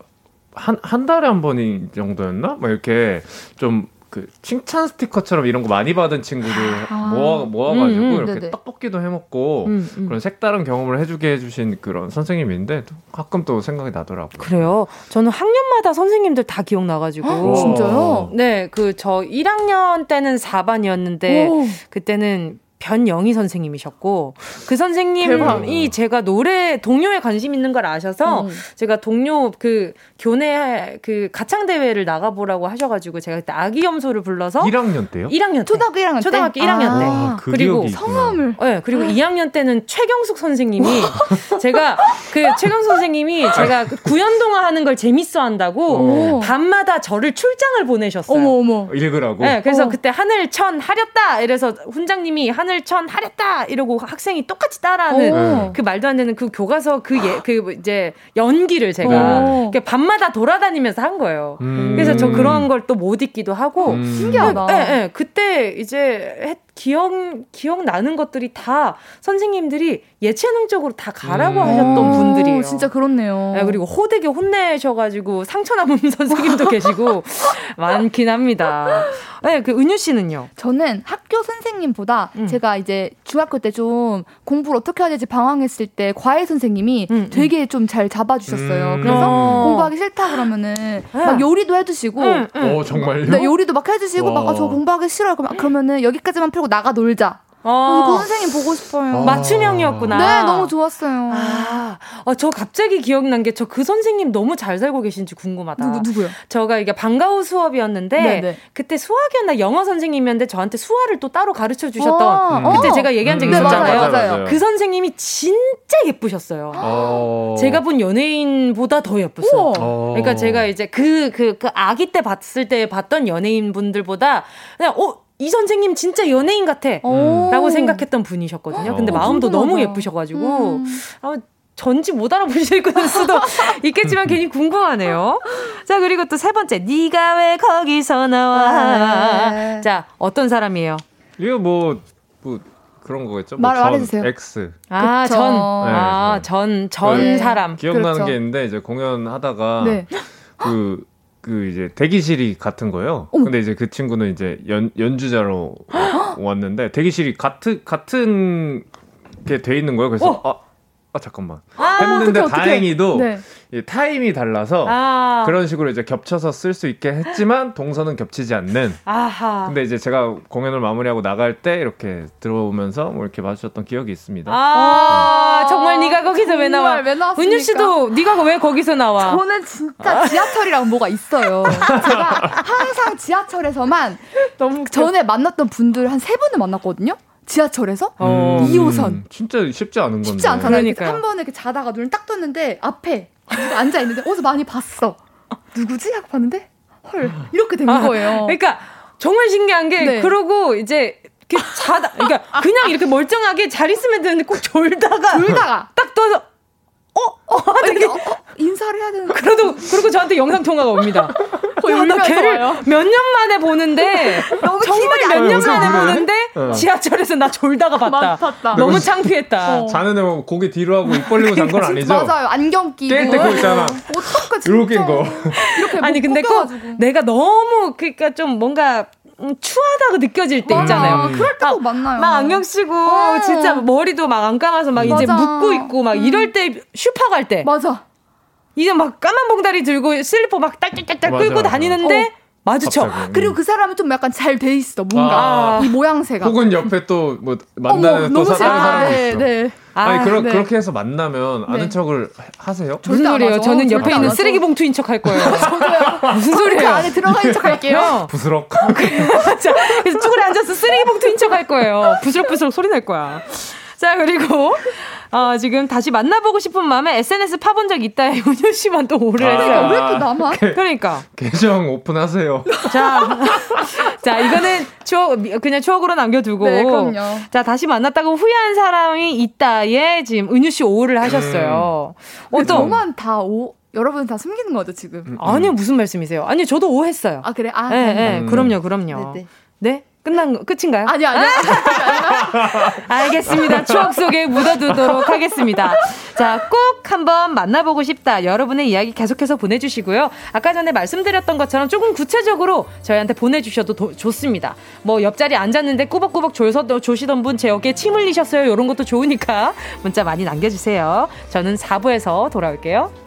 한, 한 달에 한 번이 정도였나? 막 이렇게 좀 그 칭찬 스티커처럼 이런 거 많이 받은 친구들 아. 모아 모아가지고 음, 음, 이렇게 네네. 떡볶이도 해 먹고 음, 음. 그런 색다른 경험을 해주게 해주신 그런 선생님인데 가끔 또 생각이 나더라고요. 그래요? 저는 학년마다 선생님들 다 기억나가지고 아, 진짜요? 네, 그 저 1학년 때는 4반이었는데 오. 그때는 변영희 선생님이셨고 그 선생님이 대박. 제가 노래 동요에 관심 있는 걸 아셔서 음. 제가 동요 그 교내 그 가창 대회를 나가 보라고 하셔 가지고 제가 그때 아기 염소를 불러서 1학년 때요? 1학년 때 초등학교 1학년 초등학교 때? 1학년 아, 때 아, 그 그리고 성함을 네 그리고 2학년 때는 최경숙 선생님이 제가 그 최경숙 선생님이 제가 그 구연 동화 하는 걸 재밌어 한다고 밤마다 저를 출장을 보내셨어요. 어머 어머 읽으라고. 네 그래서 어. 그때 하늘 천 하렸다 이래서 훈장님이 하늘천 하랬다 이러고 학생이 똑같이 따라하는 그 말도 안 되는 그 교과서 그, 예, 그 이제 연기를 제가 밤마다 돌아다니면서 한 거예요. 음. 그래서 저 그런 걸 또 못 잊기도 하고 음. 신기하다. 네, 네, 그때 이제 기억 기억 나는 것들이 다 선생님들이 예체능적으로 다 가라고 음. 하셨던 분들이에요. 진짜 그렇네요. 네, 그리고 호되게 혼내셔가지고 상처 남은 선생님도 계시고 많긴 합니다. 네, 그 은유 씨는요? 저는 학교 선생님보다 음. 제가 이제 중학교 때 좀 공부를 어떻게 해야 될지 방황했을 때 과외 선생님이 음, 음. 되게 좀 잘 잡아주셨어요. 음. 그래서 어. 공부하기 싫다 그러면은 네. 막 요리도 해주시고, 어 정말요? 네, 요리도 막 해주시고 막 아, 저 공부하기 싫어요. 그러면은 여기까지만 풀고 나가 놀자. 어. 그 선생님 보고 싶어요. 어. 맞춤형이었구나. 네, 너무 좋았어요. 아, 어, 저 갑자기 기억난 게 저 그 선생님 너무 잘 살고 계신지 궁금하다. 누구, 누구요? 저가 이게 방과후 수업이었는데 네네. 네. 그때 수학이었나 영어 선생님이었는데 저한테 수화를 또 따로 가르쳐 주셨던 어. 그때 제가 얘기한 적이 음. 있었잖아요. 네, 맞아요, 맞아요. 그 선생님이 진짜 예쁘셨어요. 어. 제가 본 연예인보다 더 예뻤어요. 어. 그러니까 제가 이제 그, 그, 그 아기 때 봤을 때 봤던 연예인 분들보다 그냥, 어, 이 선생님 진짜 연예인 같아. 라고 생각했던 분이셨거든요. 근데 어, 마음도 궁금하다. 너무 예쁘셔가지고. 음. 아, 전지 못 알아보실 수도 있겠지만 괜히 궁금하네요. 자, 그리고 또 세 번째. 네가 왜 거기서 나와. 네. 자, 어떤 사람이에요? 이거 뭐, 뭐, 그런 거겠죠? 말, 뭐 말해주세요. X. 아, 그쵸. 전. 네, 아, 전, 전 네. 사람. 기억나는 그렇죠. 게 있는데, 이제 공연하다가. 네. 그, 그 이제 대기실이 같은 거예요. 어머. 근데 이제 그 친구는 이제 연 연주자로 왔는데 대기실이 같은 같은 게 돼 있는 거예요. 그래서 어. 아, 아 잠깐만 아, 했는데 어떡해, 다행히도. 네. 타임이 달라서 아. 그런 식으로 이제 겹쳐서 쓸 수 있게 했지만 동선은 겹치지 않는. 아하. 근데 이제 제가 공연을 마무리하고 나갈 때 이렇게 들어오면서 뭐 이렇게 마주쳤던 기억이 있습니다. 아, 네. 정말 네가 거기서 왜 나와? 왜 은유 씨도 네가 왜 거기서 나와? 저는 진짜 지하철이랑 뭐가 있어요. 제가 항상 지하철에서만 너무 전에 만났던 분들 한 세 분을 만났거든요. 지하철에서 어, 2호선. 음, 진짜 쉽지 않은 건데. 쉽지 않잖아요. 그러니까요. 한 번에 이렇게 자다가 눈을 딱 떴는데 앞에 앉아 있는데 어디서 많이 봤어. 누구지? 하고 봤는데 헐 이렇게 된 아, 거예요. 그러니까 정말 신기한 게 네. 그러고 이제 이렇게 자다 그러니까 그냥 이렇게 멀쩡하게 잘 있으면 되는데 꼭 졸다가 졸다가 딱 떠서 어? 어? 되게 어, 어, 인사를 해야 되는 그래도 그리고 저한테 영상 통화가 옵니다. 야, 나 걔를 몇 년 만에 보는데 정말 몇 년 만에 보는데 어. 지하철에서 나 졸다가 봤다. 봤다. 너무 창피했다. 어. 자는 애뭐 고개 뒤로 하고 입 벌리고 잔 건 아니죠? 맞아요. 안경 끼고. 깰때 그거 있잖아. 어떡하 이렇게 거. 이렇게 아니 근데 꼭 내가 너무 그러니까 좀 뭔가 음, 추하다고 느껴질 때 있잖아요. 그럴 때도 만나요. 막 안경 쓰고 어. 진짜 머리도 막 안 감아서 막 맞아. 이제 묶고 있고 막 음. 이럴 때 슈퍼 갈 때. 맞아. 이제 막 까만 봉다리 들고 슬리퍼 막 딸딸딸딸 끌고 다니는데 어. 마주쳐. 갑자기. 그리고 그 사람은 좀 약간 잘 돼 있어. 뭔가 아. 이 모양새가. 혹은 옆에 또 뭐 만나는 또 사람 사람이 네, 있어. 네. 아, 니 그러, 네. 그렇게 해서 만나면 아는 네. 척을 하세요? 무슨 소리예요? 저는 옆에 있는 쓰레기 봉투인 척 할 거예요. 무슨 소리예요? 그 안에 들어가는 척 할게요. 부스럭. 자, 그래서 쭈그려 앉아서 쓰레기 봉투인 척 할 거예요. 부스럭부스럭 소리 날 거야. 자, 그리고 어, 지금 다시 만나보고 싶은 마음에 SNS 파본 적 있다. 은효 씨만 또 오를 아, 했어요. 왜또 나만? 그러니까. 계정 오픈하세요. 자, 자 이거는 추억 그냥 추억으로 남겨두고. 네, 그럼요. 자 다시 만났다고 후회한 사람이 있다에 지금 은유 씨 오를 하셨어요. 음. 어떤? 저만 다 오. 여러분 다 숨기는 거죠 지금? 음, 음. 아니요 무슨 말씀이세요? 아니요 저도 오했어요. 아 그래? 아, 네, 네. 음. 그럼요, 그럼요. 네, 네. 네? 끝난 거 끝인가요? 아니요, 아니요. 알겠습니다. 추억 속에 묻어두도록 하겠습니다. 자, 꼭 한번 만나보고 싶다. 여러분의 이야기 계속해서 보내주시고요. 아까 전에 말씀드렸던 것처럼 조금 구체적으로 저희한테 보내주셔도 도, 좋습니다. 뭐 옆자리 앉았는데 꾸벅꾸벅 졸서 조시던 분 제 어깨에 침 흘리셨어요. 이런 것도 좋으니까 문자 많이 남겨주세요. 저는 4부에서 돌아올게요.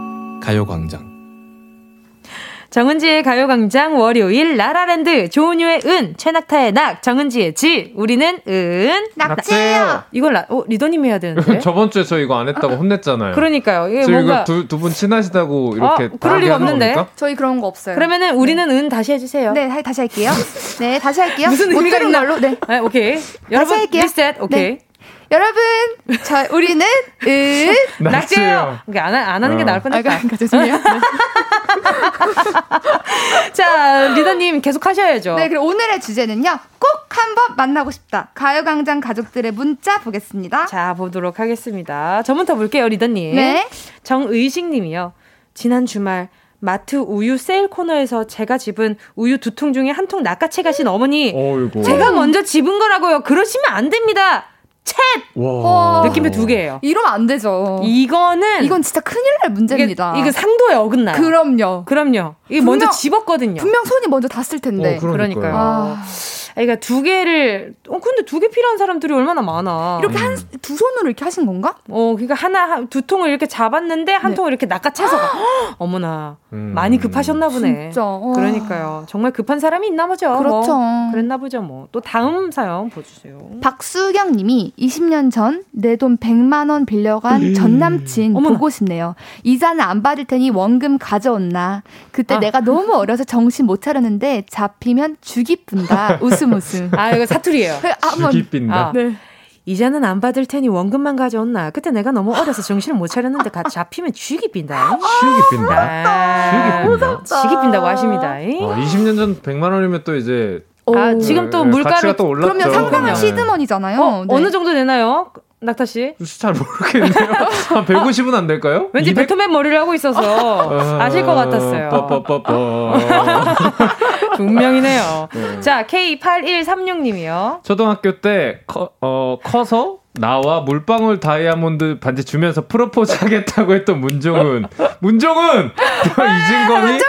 가요광장 정은지의 가요광장 월요일 라라랜드 조은유의 은 최낙타의 낙 정은지의 지 우리는 은 낙지예요. 이걸 라, 어, 리더님 해야 되는데 저번 주에 저 이거 안 했다고 혼냈잖아요. 그러니까요. 이게 뭔가 두두 분 친하시다고 이렇게 어, 그럴 리가 없는데 겁니까? 저희 그런 거 없어요. 그러면은 우리는 네. 은 다시 해주세요. 네 다시 할게요. 네 다시 할게요. 무슨 의미가 있나? 걸로 네. 네 오케이. 여러분 할게요. 리셋 오케이. 네. 여러분, 저 우리는 은 낙지예요. 안, 안 하는 게 어. 나을 뻔했다. 아, 그러니까 죄송해요. 네. 자, 리더님 계속 하셔야죠. 네, 그럼 오늘의 주제는요. 꼭 한번 만나고 싶다. 가요광장 가족들의 문자 보겠습니다. 자, 보도록 하겠습니다. 저부터 볼게요, 리더님. 네. 정의식님이요. 지난 주말 마트 우유 세일 코너에서 제가 집은 우유 두 통 중에 한 통 낚아채 가신 어머니. 어이구. 제가 먼저 집은 거라고요. 그러시면 안 됩니다. 챗! 와. 느낌표 두 개예요. 이러면 안 되죠. 이거는 이건 진짜 큰일 날 문제입니다. 이게, 이게 상도에 어긋나요. 그럼요. 그럼요. 이게 분명, 먼저 집었거든요. 분명 손이 먼저 닿았을 텐데. 어, 그러니까요. 아. 그러니까 두 개를 어 근데 두 개 필요한 사람들이 얼마나 많아. 이렇게 한 두 손으로 이렇게 하신 건가? 어 그러니까 하나 두 통을 이렇게 잡았는데 한 네. 통을 이렇게 낚아채서 어머나 음. 많이 급하셨나 보네. 진짜. 어. 그러니까요. 정말 급한 사람이 있나 보죠. 그렇죠. 뭐. 그랬나 보죠. 뭐 또 다음 사연 보주세요. 박수경 님이 20년 전 내 돈 100만 원 빌려간 음. 전 남친 보고 싶네요. 이자는 안 받을 테니 원금 가져온나. 그때 아. 내가 너무 어려서 정신 못 차렸는데 잡히면 죽이 푼다. 웃음 웃음. 아 이거 사투리예요. 아, 죽이 빈다. 아, 네. 이자는 안 받을 테니 원금만 가져온나. 그때 내가 너무 어려서 정신을 못 차렸는데 같이 잡히면 쥐기 빈다. 쥐기 빈다. 아, 쥐기 빈다. 쥐기 빈다고 하십니다. 어, 20년 전 100만 원이면 또 이제 아, 지금 또 네, 물가를 또 올랐죠. 그럼요. 상당한 시드머니잖아요. 어, 네. 어느 정도 되나요? 낙타 씨? 잘 모르겠네요. 한 150은 안 될까요? 왠지 200? 배트맨 머리를 하고 있어서 아, 아실 것 같았어요. 분명이네요. 네. 자, K8136님이요. 초등학교 때 커, 어, 커서 나와 물방울 다이아몬드 반지 주면서 프로포즈 하겠다고 했던 문종은. 문종은! 이진건이?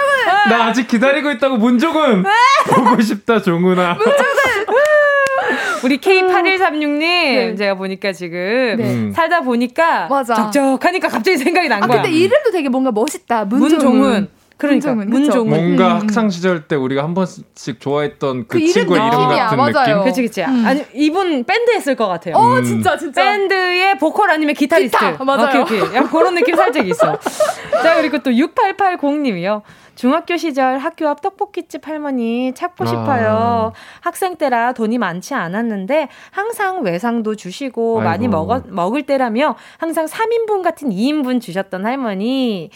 나 아직 기다리고 있다고 문종은! 보고 싶다, 종은아. 문종은! 우리 K8136님, 네. 제가 보니까 지금 네. 살다 보니까 맞아. 적적하니까 갑자기 생각이 난 아, 거야. 근데 이름도 되게 뭔가 멋있다. 문종은. 문종은. 그러니까 문종은 뭔가 음. 학창 시절 때 우리가 한 번씩 좋아했던 그, 그 친구의 이름, 같은 맞아요. 느낌. 그치 그치. 음. 아니 이분 밴드 했을 것 같아요. 어 음. 진짜 진짜. 밴드의 보컬 아니면 기타리스트. 기타, 맞아요. 오케이 오케이. 약 그런 느낌 살짝 있어. 자 그리고 또 6880님이요. 중학교 시절 학교 앞 떡볶이집 할머니 찾고 아. 싶어요. 학생 때라 돈이 많지 않았는데 항상 외상도 주시고 아이고. 많이 먹어, 먹을 때라며 항상 3인분 같은 2인분 주셨던 할머니.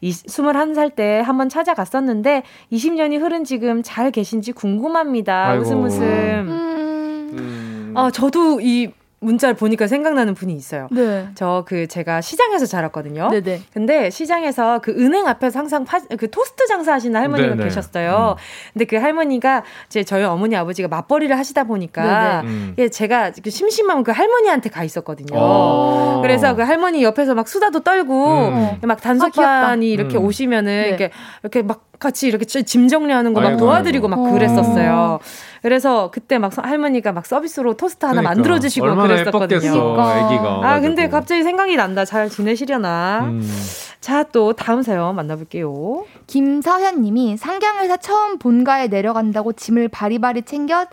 이, 21살 때 한번 찾아갔었는데 20년이 흐른 지금 잘 계신지 궁금합니다. 아이고. 웃음 웃음. 음. 음. 아, 저도 이 문자를 보니까 생각나는 분이 있어요. 네. 저 그 제가 시장에서 자랐거든요. 네네. 근데 시장에서 그 은행 앞에서 항상 파, 그 토스트 장사하시는 할머니가 네네. 계셨어요. 음. 근데 그 할머니가 이제 저희 어머니 아버지가 맞벌이를 하시다 보니까 음. 제가 그 심심하면 그 할머니한테 가 있었거든요. 오. 어. 그래서 그 할머니 옆에서 막 수다도 떨고 음. 막 단속반이 아, 이렇게 음. 오시면은 네. 이렇게 이렇게 막 같이 이렇게 짐 정리하는 거 막 도와드리고 막 그랬었어요. 그래서 그때 막 할머니가 막 서비스로 토스트 하나 그러니까. 만들어 주시고 그랬었거든요. 그러니까. 아 근데 갑자기 생각이 난다. 잘 지내시려나. 음. 자, 또 다음 사연 만나볼게요. 김서현님이 상경에서 처음 본가에 내려간다고 짐을 바리바리 챙겨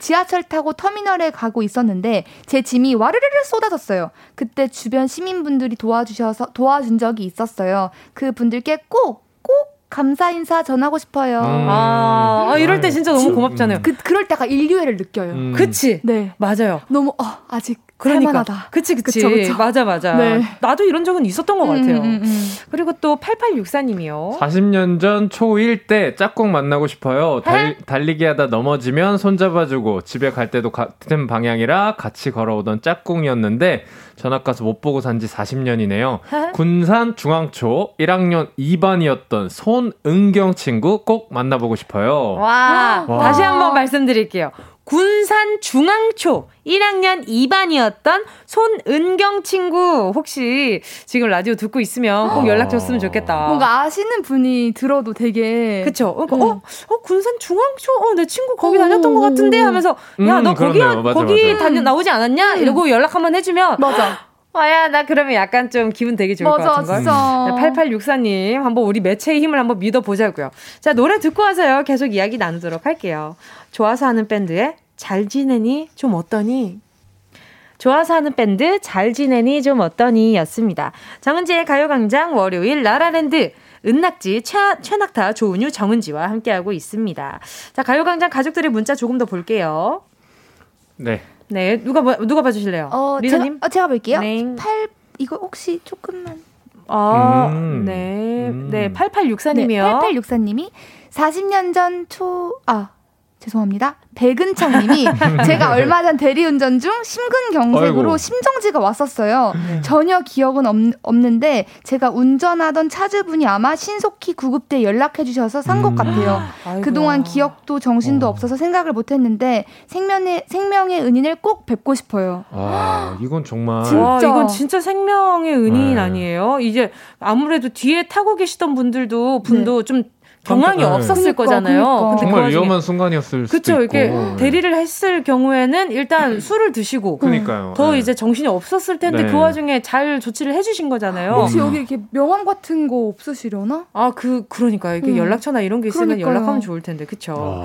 지하철 타고 터미널에 가고 있었는데 제 짐이 와르르르 쏟아졌어요. 그때 주변 시민분들이 도와주셔서 도와준 적이 있었어요. 그 분들께 꼭 꼭 감사 인사 전하고 싶어요. 음. 아, 아, 이럴 때 진짜 너무 고맙잖아요. 그, 그럴 때가 인류애를 느껴요. 음. 그치? 네. 맞아요. 너무, 어, 아직 그러니까. 살만하다. 그치, 그치. 그쵸, 그쵸. 맞아, 맞아. 네. 나도 이런 적은 있었던 것 음, 같아요. 음, 음, 음. 그리고 또 8864님이요. 40년 전 초1 때 짝꿍 만나고 싶어요. 달, 달리기 하다 넘어지면 손잡아주고 집에 갈 때도 같은 방향이라 같이 걸어오던 짝꿍이었는데 전학 가서 못 보고 산 지 40년이네요. 군산 중앙초 1학년 2반이었던 손은경 친구 꼭 만나보고 싶어요. 와, 와. 다시 한번 말씀드릴게요. 군산 중앙초 1학년 2반이었던 손은경 친구 혹시 지금 라디오 듣고 있으면 꼭 연락 줬으면 좋겠다. 뭔가 아시는 분이 들어도 되게 그쵸. 그러니까 음. 어, 어 군산 중앙초 어 내 친구 거기 다녔던 것 같은데 하면서 야너 음, 거기 맞아, 거기 맞아. 다녀 나오지 않았냐 음. 이러고 연락 한번 해주면 맞아. 아야 나 그러면 약간 좀 기분 되게 좋을 맞아, 것 같은 걸. 진짜. 8864님 한번 우리 매체의 힘을 한번 믿어보자고요. 자 노래 듣고 와서요 계속 이야기 나누도록 할게요. 좋아서 하는 밴드의 잘 지내니 좀 어떠니 좋아서 하는 밴드 잘 지내니 좀 어떠니 였습니다. 정은지의 가요광장 월요일 라라랜드 은낙지 최, 최낙타 조은유 정은지와 함께하고 있습니다. 자 가요광장 가족들의 문자 조금 더 볼게요. 네. 네 누가 누가 봐주실래요? 어, 리사님? 제가, 어, 제가 볼게요. 네. 8 이거 혹시 조금만 아, 음. 네. 음. 네, 8864님이요. 네, 8864님이 40년 전 초, 아, 죄송합니다. 백은창 님이 제가 얼마 전 대리운전 중 심근경색으로 아이고. 심정지가 왔었어요. 네. 전혀 기억은 없, 없는데 제가 운전하던 차주분이 아마 신속히 구급대 연락해 주셔서 산것 음. 같아요. 아이고야. 그동안 기억도 정신도 어. 없어서 생각을 못 했는데 생명의 생명의 은인을 꼭 뵙고 싶어요. 아, 이건 정말 진짜 와, 이건 진짜 생명의 은인 네. 아니에요? 이제 아무래도 뒤에 타고 계시던 분들도 분도 네. 좀 경황이 네. 없었을 그러니까, 거잖아요. 그러니까. 정말 그 위험한 순간이었을 수도 그쵸, 이렇게 대리를 했을 경우에는 일단 술을 드시고 그러니까요. 더 네. 이제 정신이 없었을 텐데 네. 그 와중에 잘 조치를 해주신 거잖아요. 혹시 여기 이렇게 명함 같은 거 없으시려나? 아, 그 그러니까 이게 음. 연락처나 이런 게 있으면 그러니까요. 연락하면 좋을 텐데, 그쵸? 아.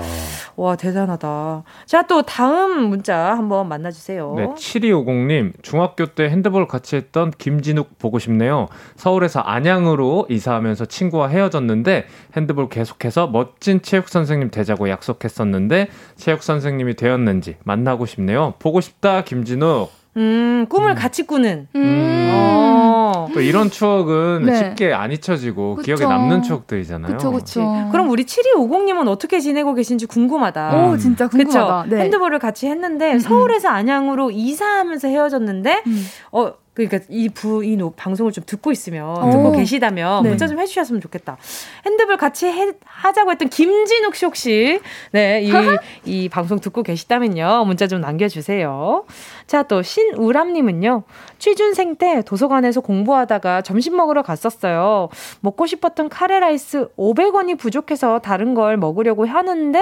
와 대단하다. 자, 또 다음 문자 한번 만나주세요. 네, 7250님 중학교 때 핸드볼 같이 했던 김진욱 보고 싶네요. 서울에서 안양으로 이사하면서 친구와 헤어졌는데 핸드볼 계속해서 멋진 체육 선생님 되자고 약속했었는데 체육 선생님이 되었는지 만나고 싶네요. 보고 싶다 김진욱. 음, 꿈을 음. 같이 꾸는. 음. 어. 또 이런 추억은 네. 쉽게 안 잊혀지고 그쵸. 기억에 남는 추억들이잖아요. 그쵸, 그쵸. 그럼 우리 7250님은 어떻게 지내고 계신지 궁금하다. 오, 진짜 궁금하다. 네. 핸드볼을 같이 했는데 음, 음. 서울에서 안양으로 이사하면서 헤어졌는데 음. 어 그러니까 이 부, 이 노, 방송을 좀 듣고 있으면, 오. 듣고 계시다면, 네. 문자 좀 해주셨으면 좋겠다. 핸드볼 같이 해, 하자고 했던 김진욱 씨 혹시, 네, 이, 이 방송 듣고 계시다면요, 문자 좀 남겨주세요. 자, 또, 신우람님은요, 취준생 때 도서관에서 공부하다가 점심 먹으러 갔었어요. 먹고 싶었던 카레라이스 500원이 부족해서 다른 걸 먹으려고 하는데,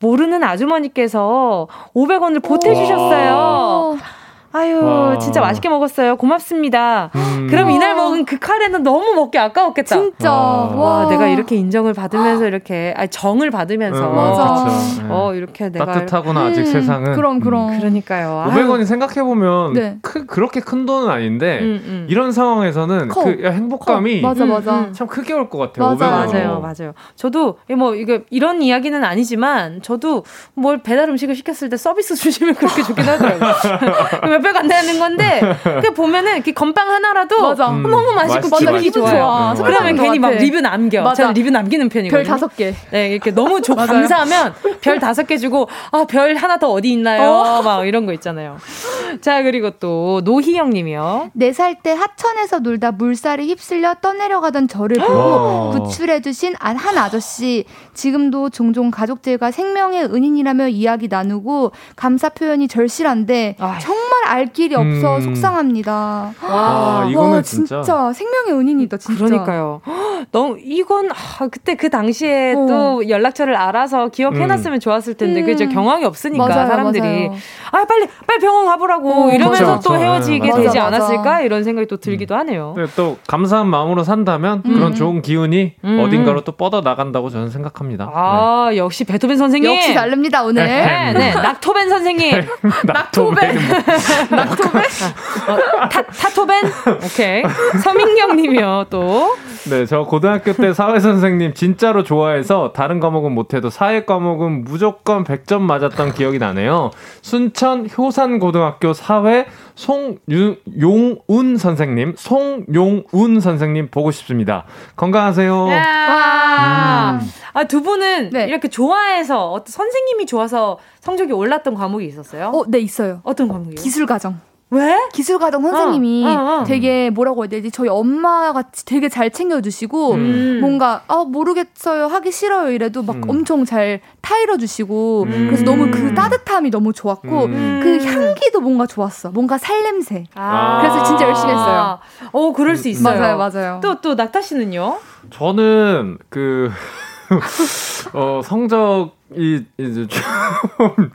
모르는 아주머니께서 500원을 보태주셨어요. 아유, 와. 진짜 맛있게 먹었어요. 고맙습니다. 음. 그럼 이날 먹은 그 카레는 너무 먹기 아까웠겠다. 진짜. 와, 와 내가 이렇게 인정을 받으면서 이렇게, 아니, 정을 받으면서. 음, 맞아. 어, 이렇게 내가. 따뜻하구나, 아직 음. 세상은. 그럼, 그럼. 음. 그러니까요. 500원이 생각해 보면 네. 크, 그렇게 큰 돈은 아닌데, 음, 음. 이런 상황에서는 커. 그 행복감이. 커. 맞아, 맞아. 참 크게 올 것 같아요. 맞아, 맞아요, 맞아요. 저도, 뭐, 이게 이런 이야기는 아니지만, 저도 뭘 배달 음식을 시켰을 때 서비스 주시면 그렇게 좋긴 하더라고요. 안 되는 건데 그 보면은 이렇게 건빵 하나라도 맞아. 음, 너무 맛있고 맞아, 기분이 좋아요. 음, 그러면 괜히 막 리뷰 남겨. 맞아. 저는 리뷰 남기는 편이거든요. 별 다섯 개. 네, 이렇게 너무 조, 감사하면 별 다섯 개 주고 아 별 하나 더 어디 있나요? 어. 막 이런 거 있잖아요. 자 그리고 또 노희영님이요. 네 살 때 하천에서 놀다 물살이 휩쓸려 떠내려가던 저를 보고 구출해주신 한 아저씨. 지금도 종종 가족들과 생명의 은인이라며 이야기 나누고 감사 표현이 절실한데 아. 정말 알 길이 없어 음. 속상합니다. 와, 아, 이거는 와, 진짜. 진짜. 생명의 은인이다, 진짜. 그러니까요. 너무 이건 아, 그때 그 당시에 어. 또 연락처를 알아서 기억해놨으면 음. 좋았을 텐데 음. 그죠 경황이 없으니까 맞아요, 사람들이 맞아요. 아 빨리 빨리 병원 가보라고 어, 이러면서 그렇죠, 또 그렇죠. 헤어지게 네. 되지 맞아, 않았을까 맞아. 이런 생각이 또 들기도 음. 하네요. 네, 또 감사한 마음으로 산다면 음. 그런 좋은 기운이 음. 어딘가로 또 뻗어 나간다고 저는 생각합니다. 아 네. 역시 베토벤 선생님 역시 다릅니다 오늘. 네, 네. 낙토벤 선생님. 낙토벤. 낙토벤? 어, 타, 타토벤? 오케이. 서민경 님이요, 또. 네, 저 고등학교 때 사회 선생님 진짜로 좋아해서 다른 과목은 못해도 사회 과목은 무조건 100점 맞았던 기억이 나네요. 순천 효산고등학교 사회 송용운 선생님, 송용운 선생님 보고 싶습니다. 건강하세요. 음. 아, 두 분은 네. 이렇게 좋아해서 선생님이 좋아서 성적이 올랐던 과목이 있었어요? 어, 네, 있어요. 어떤 과목이요? 기술 과정. 왜? 기술과정 선생님이 어, 어, 어. 되게 뭐라고 해야 되지? 저희 엄마가 되게 잘 챙겨주시고 음. 뭔가 아 모르겠어요 하기 싫어요 이래도 막 음. 엄청 잘 타일러 주시고 음. 그래서 너무 그 따뜻함이 너무 좋았고 음. 그 향기도 뭔가 좋았어. 뭔가 살냄새. 아. 그래서 진짜 열심히 했어요. 어 그럴 수 있어요. 맞아요, 맞아요. 또 또 낙타 씨는요? 저는 그 어, 성적이 이제 좀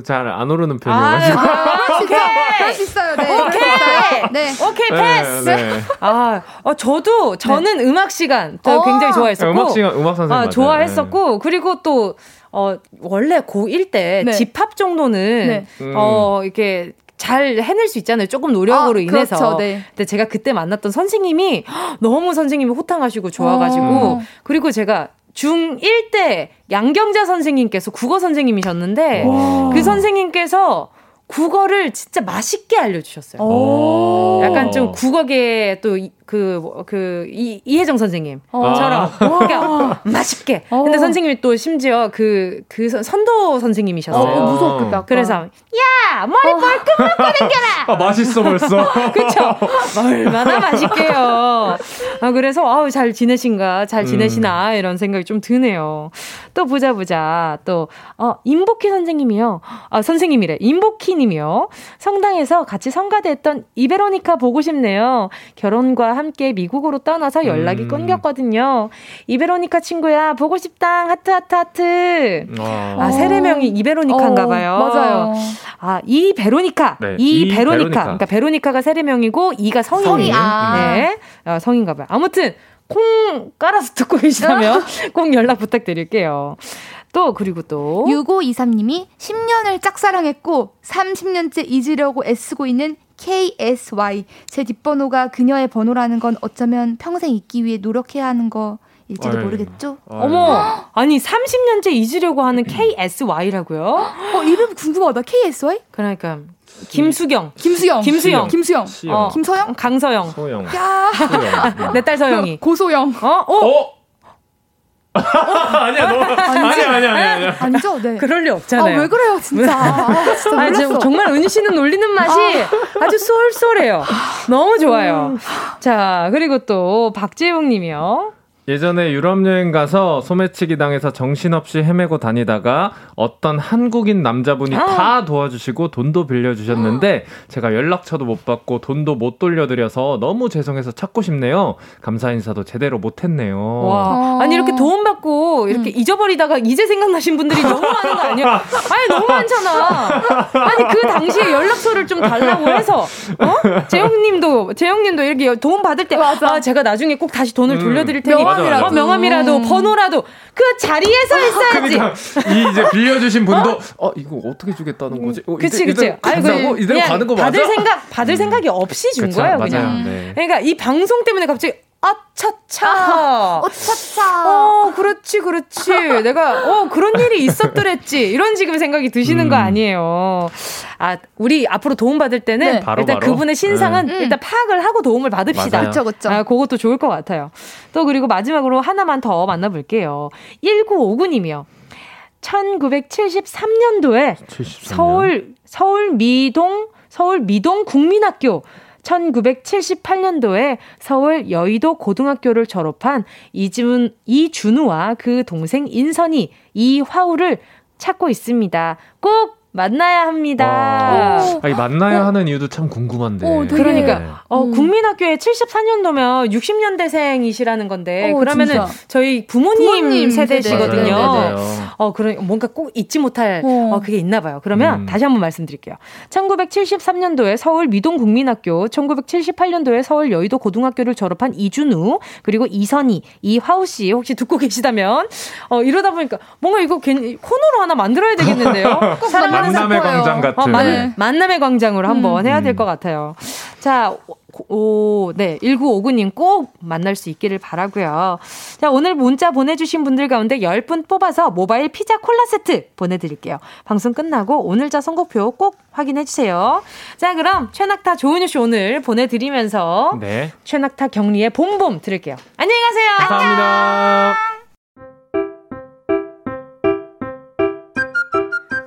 잘 안 오르는 편이어가지고. 아, 아, 오케이. 그럴 수 있어요. 네. 오케이. 네. 오케이, 네, 패스. 네, 네. 아, 어, 저도, 저는 네. 음악 시간 저 어. 굉장히 좋아했었고. 음악 시간, 음악 선생님. 아, 좋아했었고, 네. 그리고 또, 어, 원래 고1 때 집합 정도는, 어, 이렇게 잘 해낼 수 있잖아요. 조금 노력으로 아, 인해서. 그렇죠, 네. 근데 제가 그때 만났던 선생님이 너무 선생님이 호탕하시고 좋아가지고 어. 그리고 제가 중1 때 양경자 선생님께서 국어 선생님이셨는데 와. 그 선생님께서 국어를 진짜 맛있게 알려주셨어요. 약간 좀 국어계 또 그, 그, 이, 이혜정 선생님처럼. 그러니까 맛있게. 오. 근데 선생님이 또 심지어 그, 그 선도 선생님이셨어요. 어, 무섭겠다. 그래서, 야! 머리 어. 벌끔벌끔 당겨라! 아, 맛있어 벌써. 그쵸? 얼마나 맛있게요. 아, 그래서, 아우, 잘 지내신가, 잘 지내시나, 음. 이런 생각이 좀 드네요. 또 보자, 보자. 또, 어, 임복희 선생님이요. 아, 선생님이래. 임복희 님이요. 성당에서 같이 성가대했던 이베로니카 보고 싶네요. 결혼과 함께 미국으로 떠나서 연락이 음. 끊겼거든요. 이베로니카 친구야, 보고 싶다. 하트, 하트, 하트. 아, 아 세례명이 이베로니카인가 어, 봐요. 어, 맞아요. 아, 이 베로니카. 네, 이, 베로니카. 베로니카. 그러니까 베로니카가 세례명이고 이가 성인이. 아. 네. 어, 성인가 봐요. 아무튼 콩 깔아서 듣고 계시다면 꼭 연락 부탁드릴게요. 또 그리고 또 6523님이 10년을 짝사랑했고 30년째 잊으려고 애쓰고 있는 KSY 제 뒷번호가 그녀의 번호라는 건 어쩌면 평생 잊기 위해 노력해야 하는 거 일지도 모르겠죠? 어이. 어머, 아니 30년째 잊으려고 하는 KSY라고요? 어 이름 궁금하다. KSY? 그러니까 김수경, 김수영, 김수영, 김수영, 어, 김서영, 강서영, 소영, 야, 내 딸 서영이, 고소영, 어, 어. 어? 아니야, 너 아니야, 아니야, 아니야, 아니죠, 네. 그럴 리 없잖아요. 아, 왜 그래요, 진짜. 아, 진짜 아니, 정말 은희 씨는 놀리는 맛이 아. 주 쏠쏠해요. 너무 좋아요. 음. 자, 그리고 또 박재웅 님이요. 예전에 유럽 여행 가서 소매치기 당해서 정신없이 헤매고 다니다가 어떤 한국인 남자분이 아. 다 도와주시고 돈도 빌려주셨는데 제가 연락처도 못 받고 돈도 못 돌려드려서 너무 죄송해서 찾고 싶네요. 감사 인사도 제대로 못했네요. 와. 아니 이렇게 도움 받고 이렇게 음. 잊어버리다가 이제 생각나신 분들이 너무 많은 거 아니에요? 아니 너무 많잖아. 아니 그 당시에 연락처를 좀 달라고 해서 어? 재영님도 재영님도 이렇게 도움 받을 때 아, 제가 나중에 꼭 다시 돈을 음. 돌려드릴 테니 명함이라도, 어, 명함이라도 음. 번호라도 그 자리에서 있어야지. 그러니까 이 이제 빌려주신 분도 어, 어 이거 어떻게 주겠다는 거지? 어, 그치 그치. 아이고 이대로 가는 거 맞아? 받을 생각 받을 음. 생각이 없이 준 그쵸, 거예요. 그냥. 맞아요. 네. 그러니까 이 방송 때문에 갑자기 아차차. 아, 어차차. 어, 그렇지, 그렇지. 내가, 어, 그런 일이 있었더랬지. 이런 지금 생각이 드시는 음. 거 아니에요. 아, 우리 앞으로 도움받을 때는 네. 바로, 일단 바로. 그분의 신상은 네. 일단 파악을 하고 도움을 받읍시다. 그쵸, 그쵸. 아, 그것도 좋을 것 같아요. 또 그리고 마지막으로 하나만 더 만나볼게요. 1959님이요. 1973년도에 73년? 서울, 서울 미동, 서울 미동 국민학교 1978년도에 서울 여의도 고등학교를 졸업한 이준, 이준우와 그 동생 인선이 이 화우를 찾고 있습니다. 꼭 만나야 합니다. 아 니, 만나야 어. 하는 이유도 참 궁금한데. 어, 그러니까 네. 어, 음. 국민학교에 74년도면 60년대생이시라는 건데 어, 그러면은 진짜. 저희 부모님, 부모님 세대시거든요. 네, 어, 그런 뭔가 꼭 잊지 못할 어. 어 그게 있나 봐요. 그러면 음. 다시 한번 말씀드릴게요. 1973년도에 서울 미동 국민학교, 1978년도에 서울 여의도 고등학교를 졸업한 이준우, 그리고 이선희, 이화우 씨 혹시 듣고 계시다면 어, 이러다 보니까 뭔가 이거 괜히 코너로 하나 만들어야 되겠는데요. 꼭 만남의 광장 같은. 어, 만, 네. 만남의 광장으로 한번 음. 해야 될 것 같아요. 자, 오, 네. 1959님 꼭 만날 수 있기를 바라고요. 자, 오늘 문자 보내주신 분들 가운데 10분 뽑아서 모바일 피자 콜라 세트 보내드릴게요. 방송 끝나고 오늘자 선곡표 꼭 확인해주세요. 자, 그럼 최낙타 조은유 씨 오늘 보내드리면서 네. 최낙타 격리의 봄봄 들을게요. 안녕히 가세요. 감사합니다. 안녕.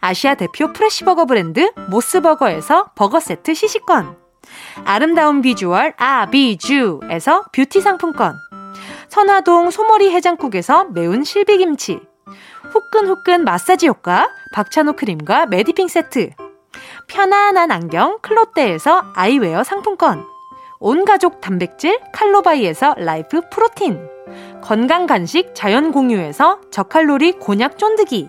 아시아 대표 fresh 버거 브랜드 모스버거에서 버거 세트 시식권. 아름다운 비주얼 아비주에서 뷰티 상품권. 선화동 소머리 해장국에서 매운 실비김치. 후끈후끈 마사지 효과 박찬호 크림과 메디핑 세트. 편안한 안경 클로떼에서 아이웨어 상품권. 온가족 단백질 칼로바이에서 라이프 프로틴. 건강 간식 자연 공유에서 저칼로리 곤약 쫀득이.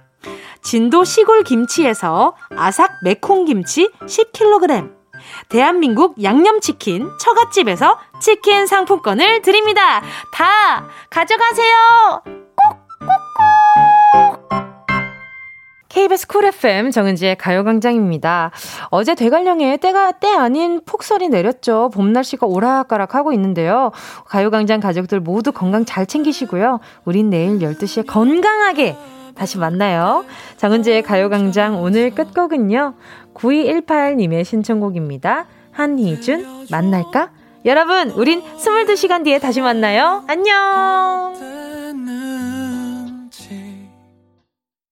진도 시골 김치에서 아삭 매콩 김치 10kg 대한민국 양념치킨 처갓집에서 치킨 상품권을 드립니다. 다 가져가세요. 꼭꼭꼭. KBS 쿨 FM 정은지의 가요광장입니다. 어제 대관령에 때가 때 아닌 폭설이 내렸죠. 봄 날씨가 오락가락 하고 있는데요. 가요광장 가족들 모두 건강 잘 챙기시고요. 우린 내일 12시에 건강하게 다시 만나요. 정은지의 가요광장 오늘 끝곡은요. 9218님의 신청곡입니다. 한희준, 만날까? 여러분, 우린 22시간 뒤에 다시 만나요. 안녕!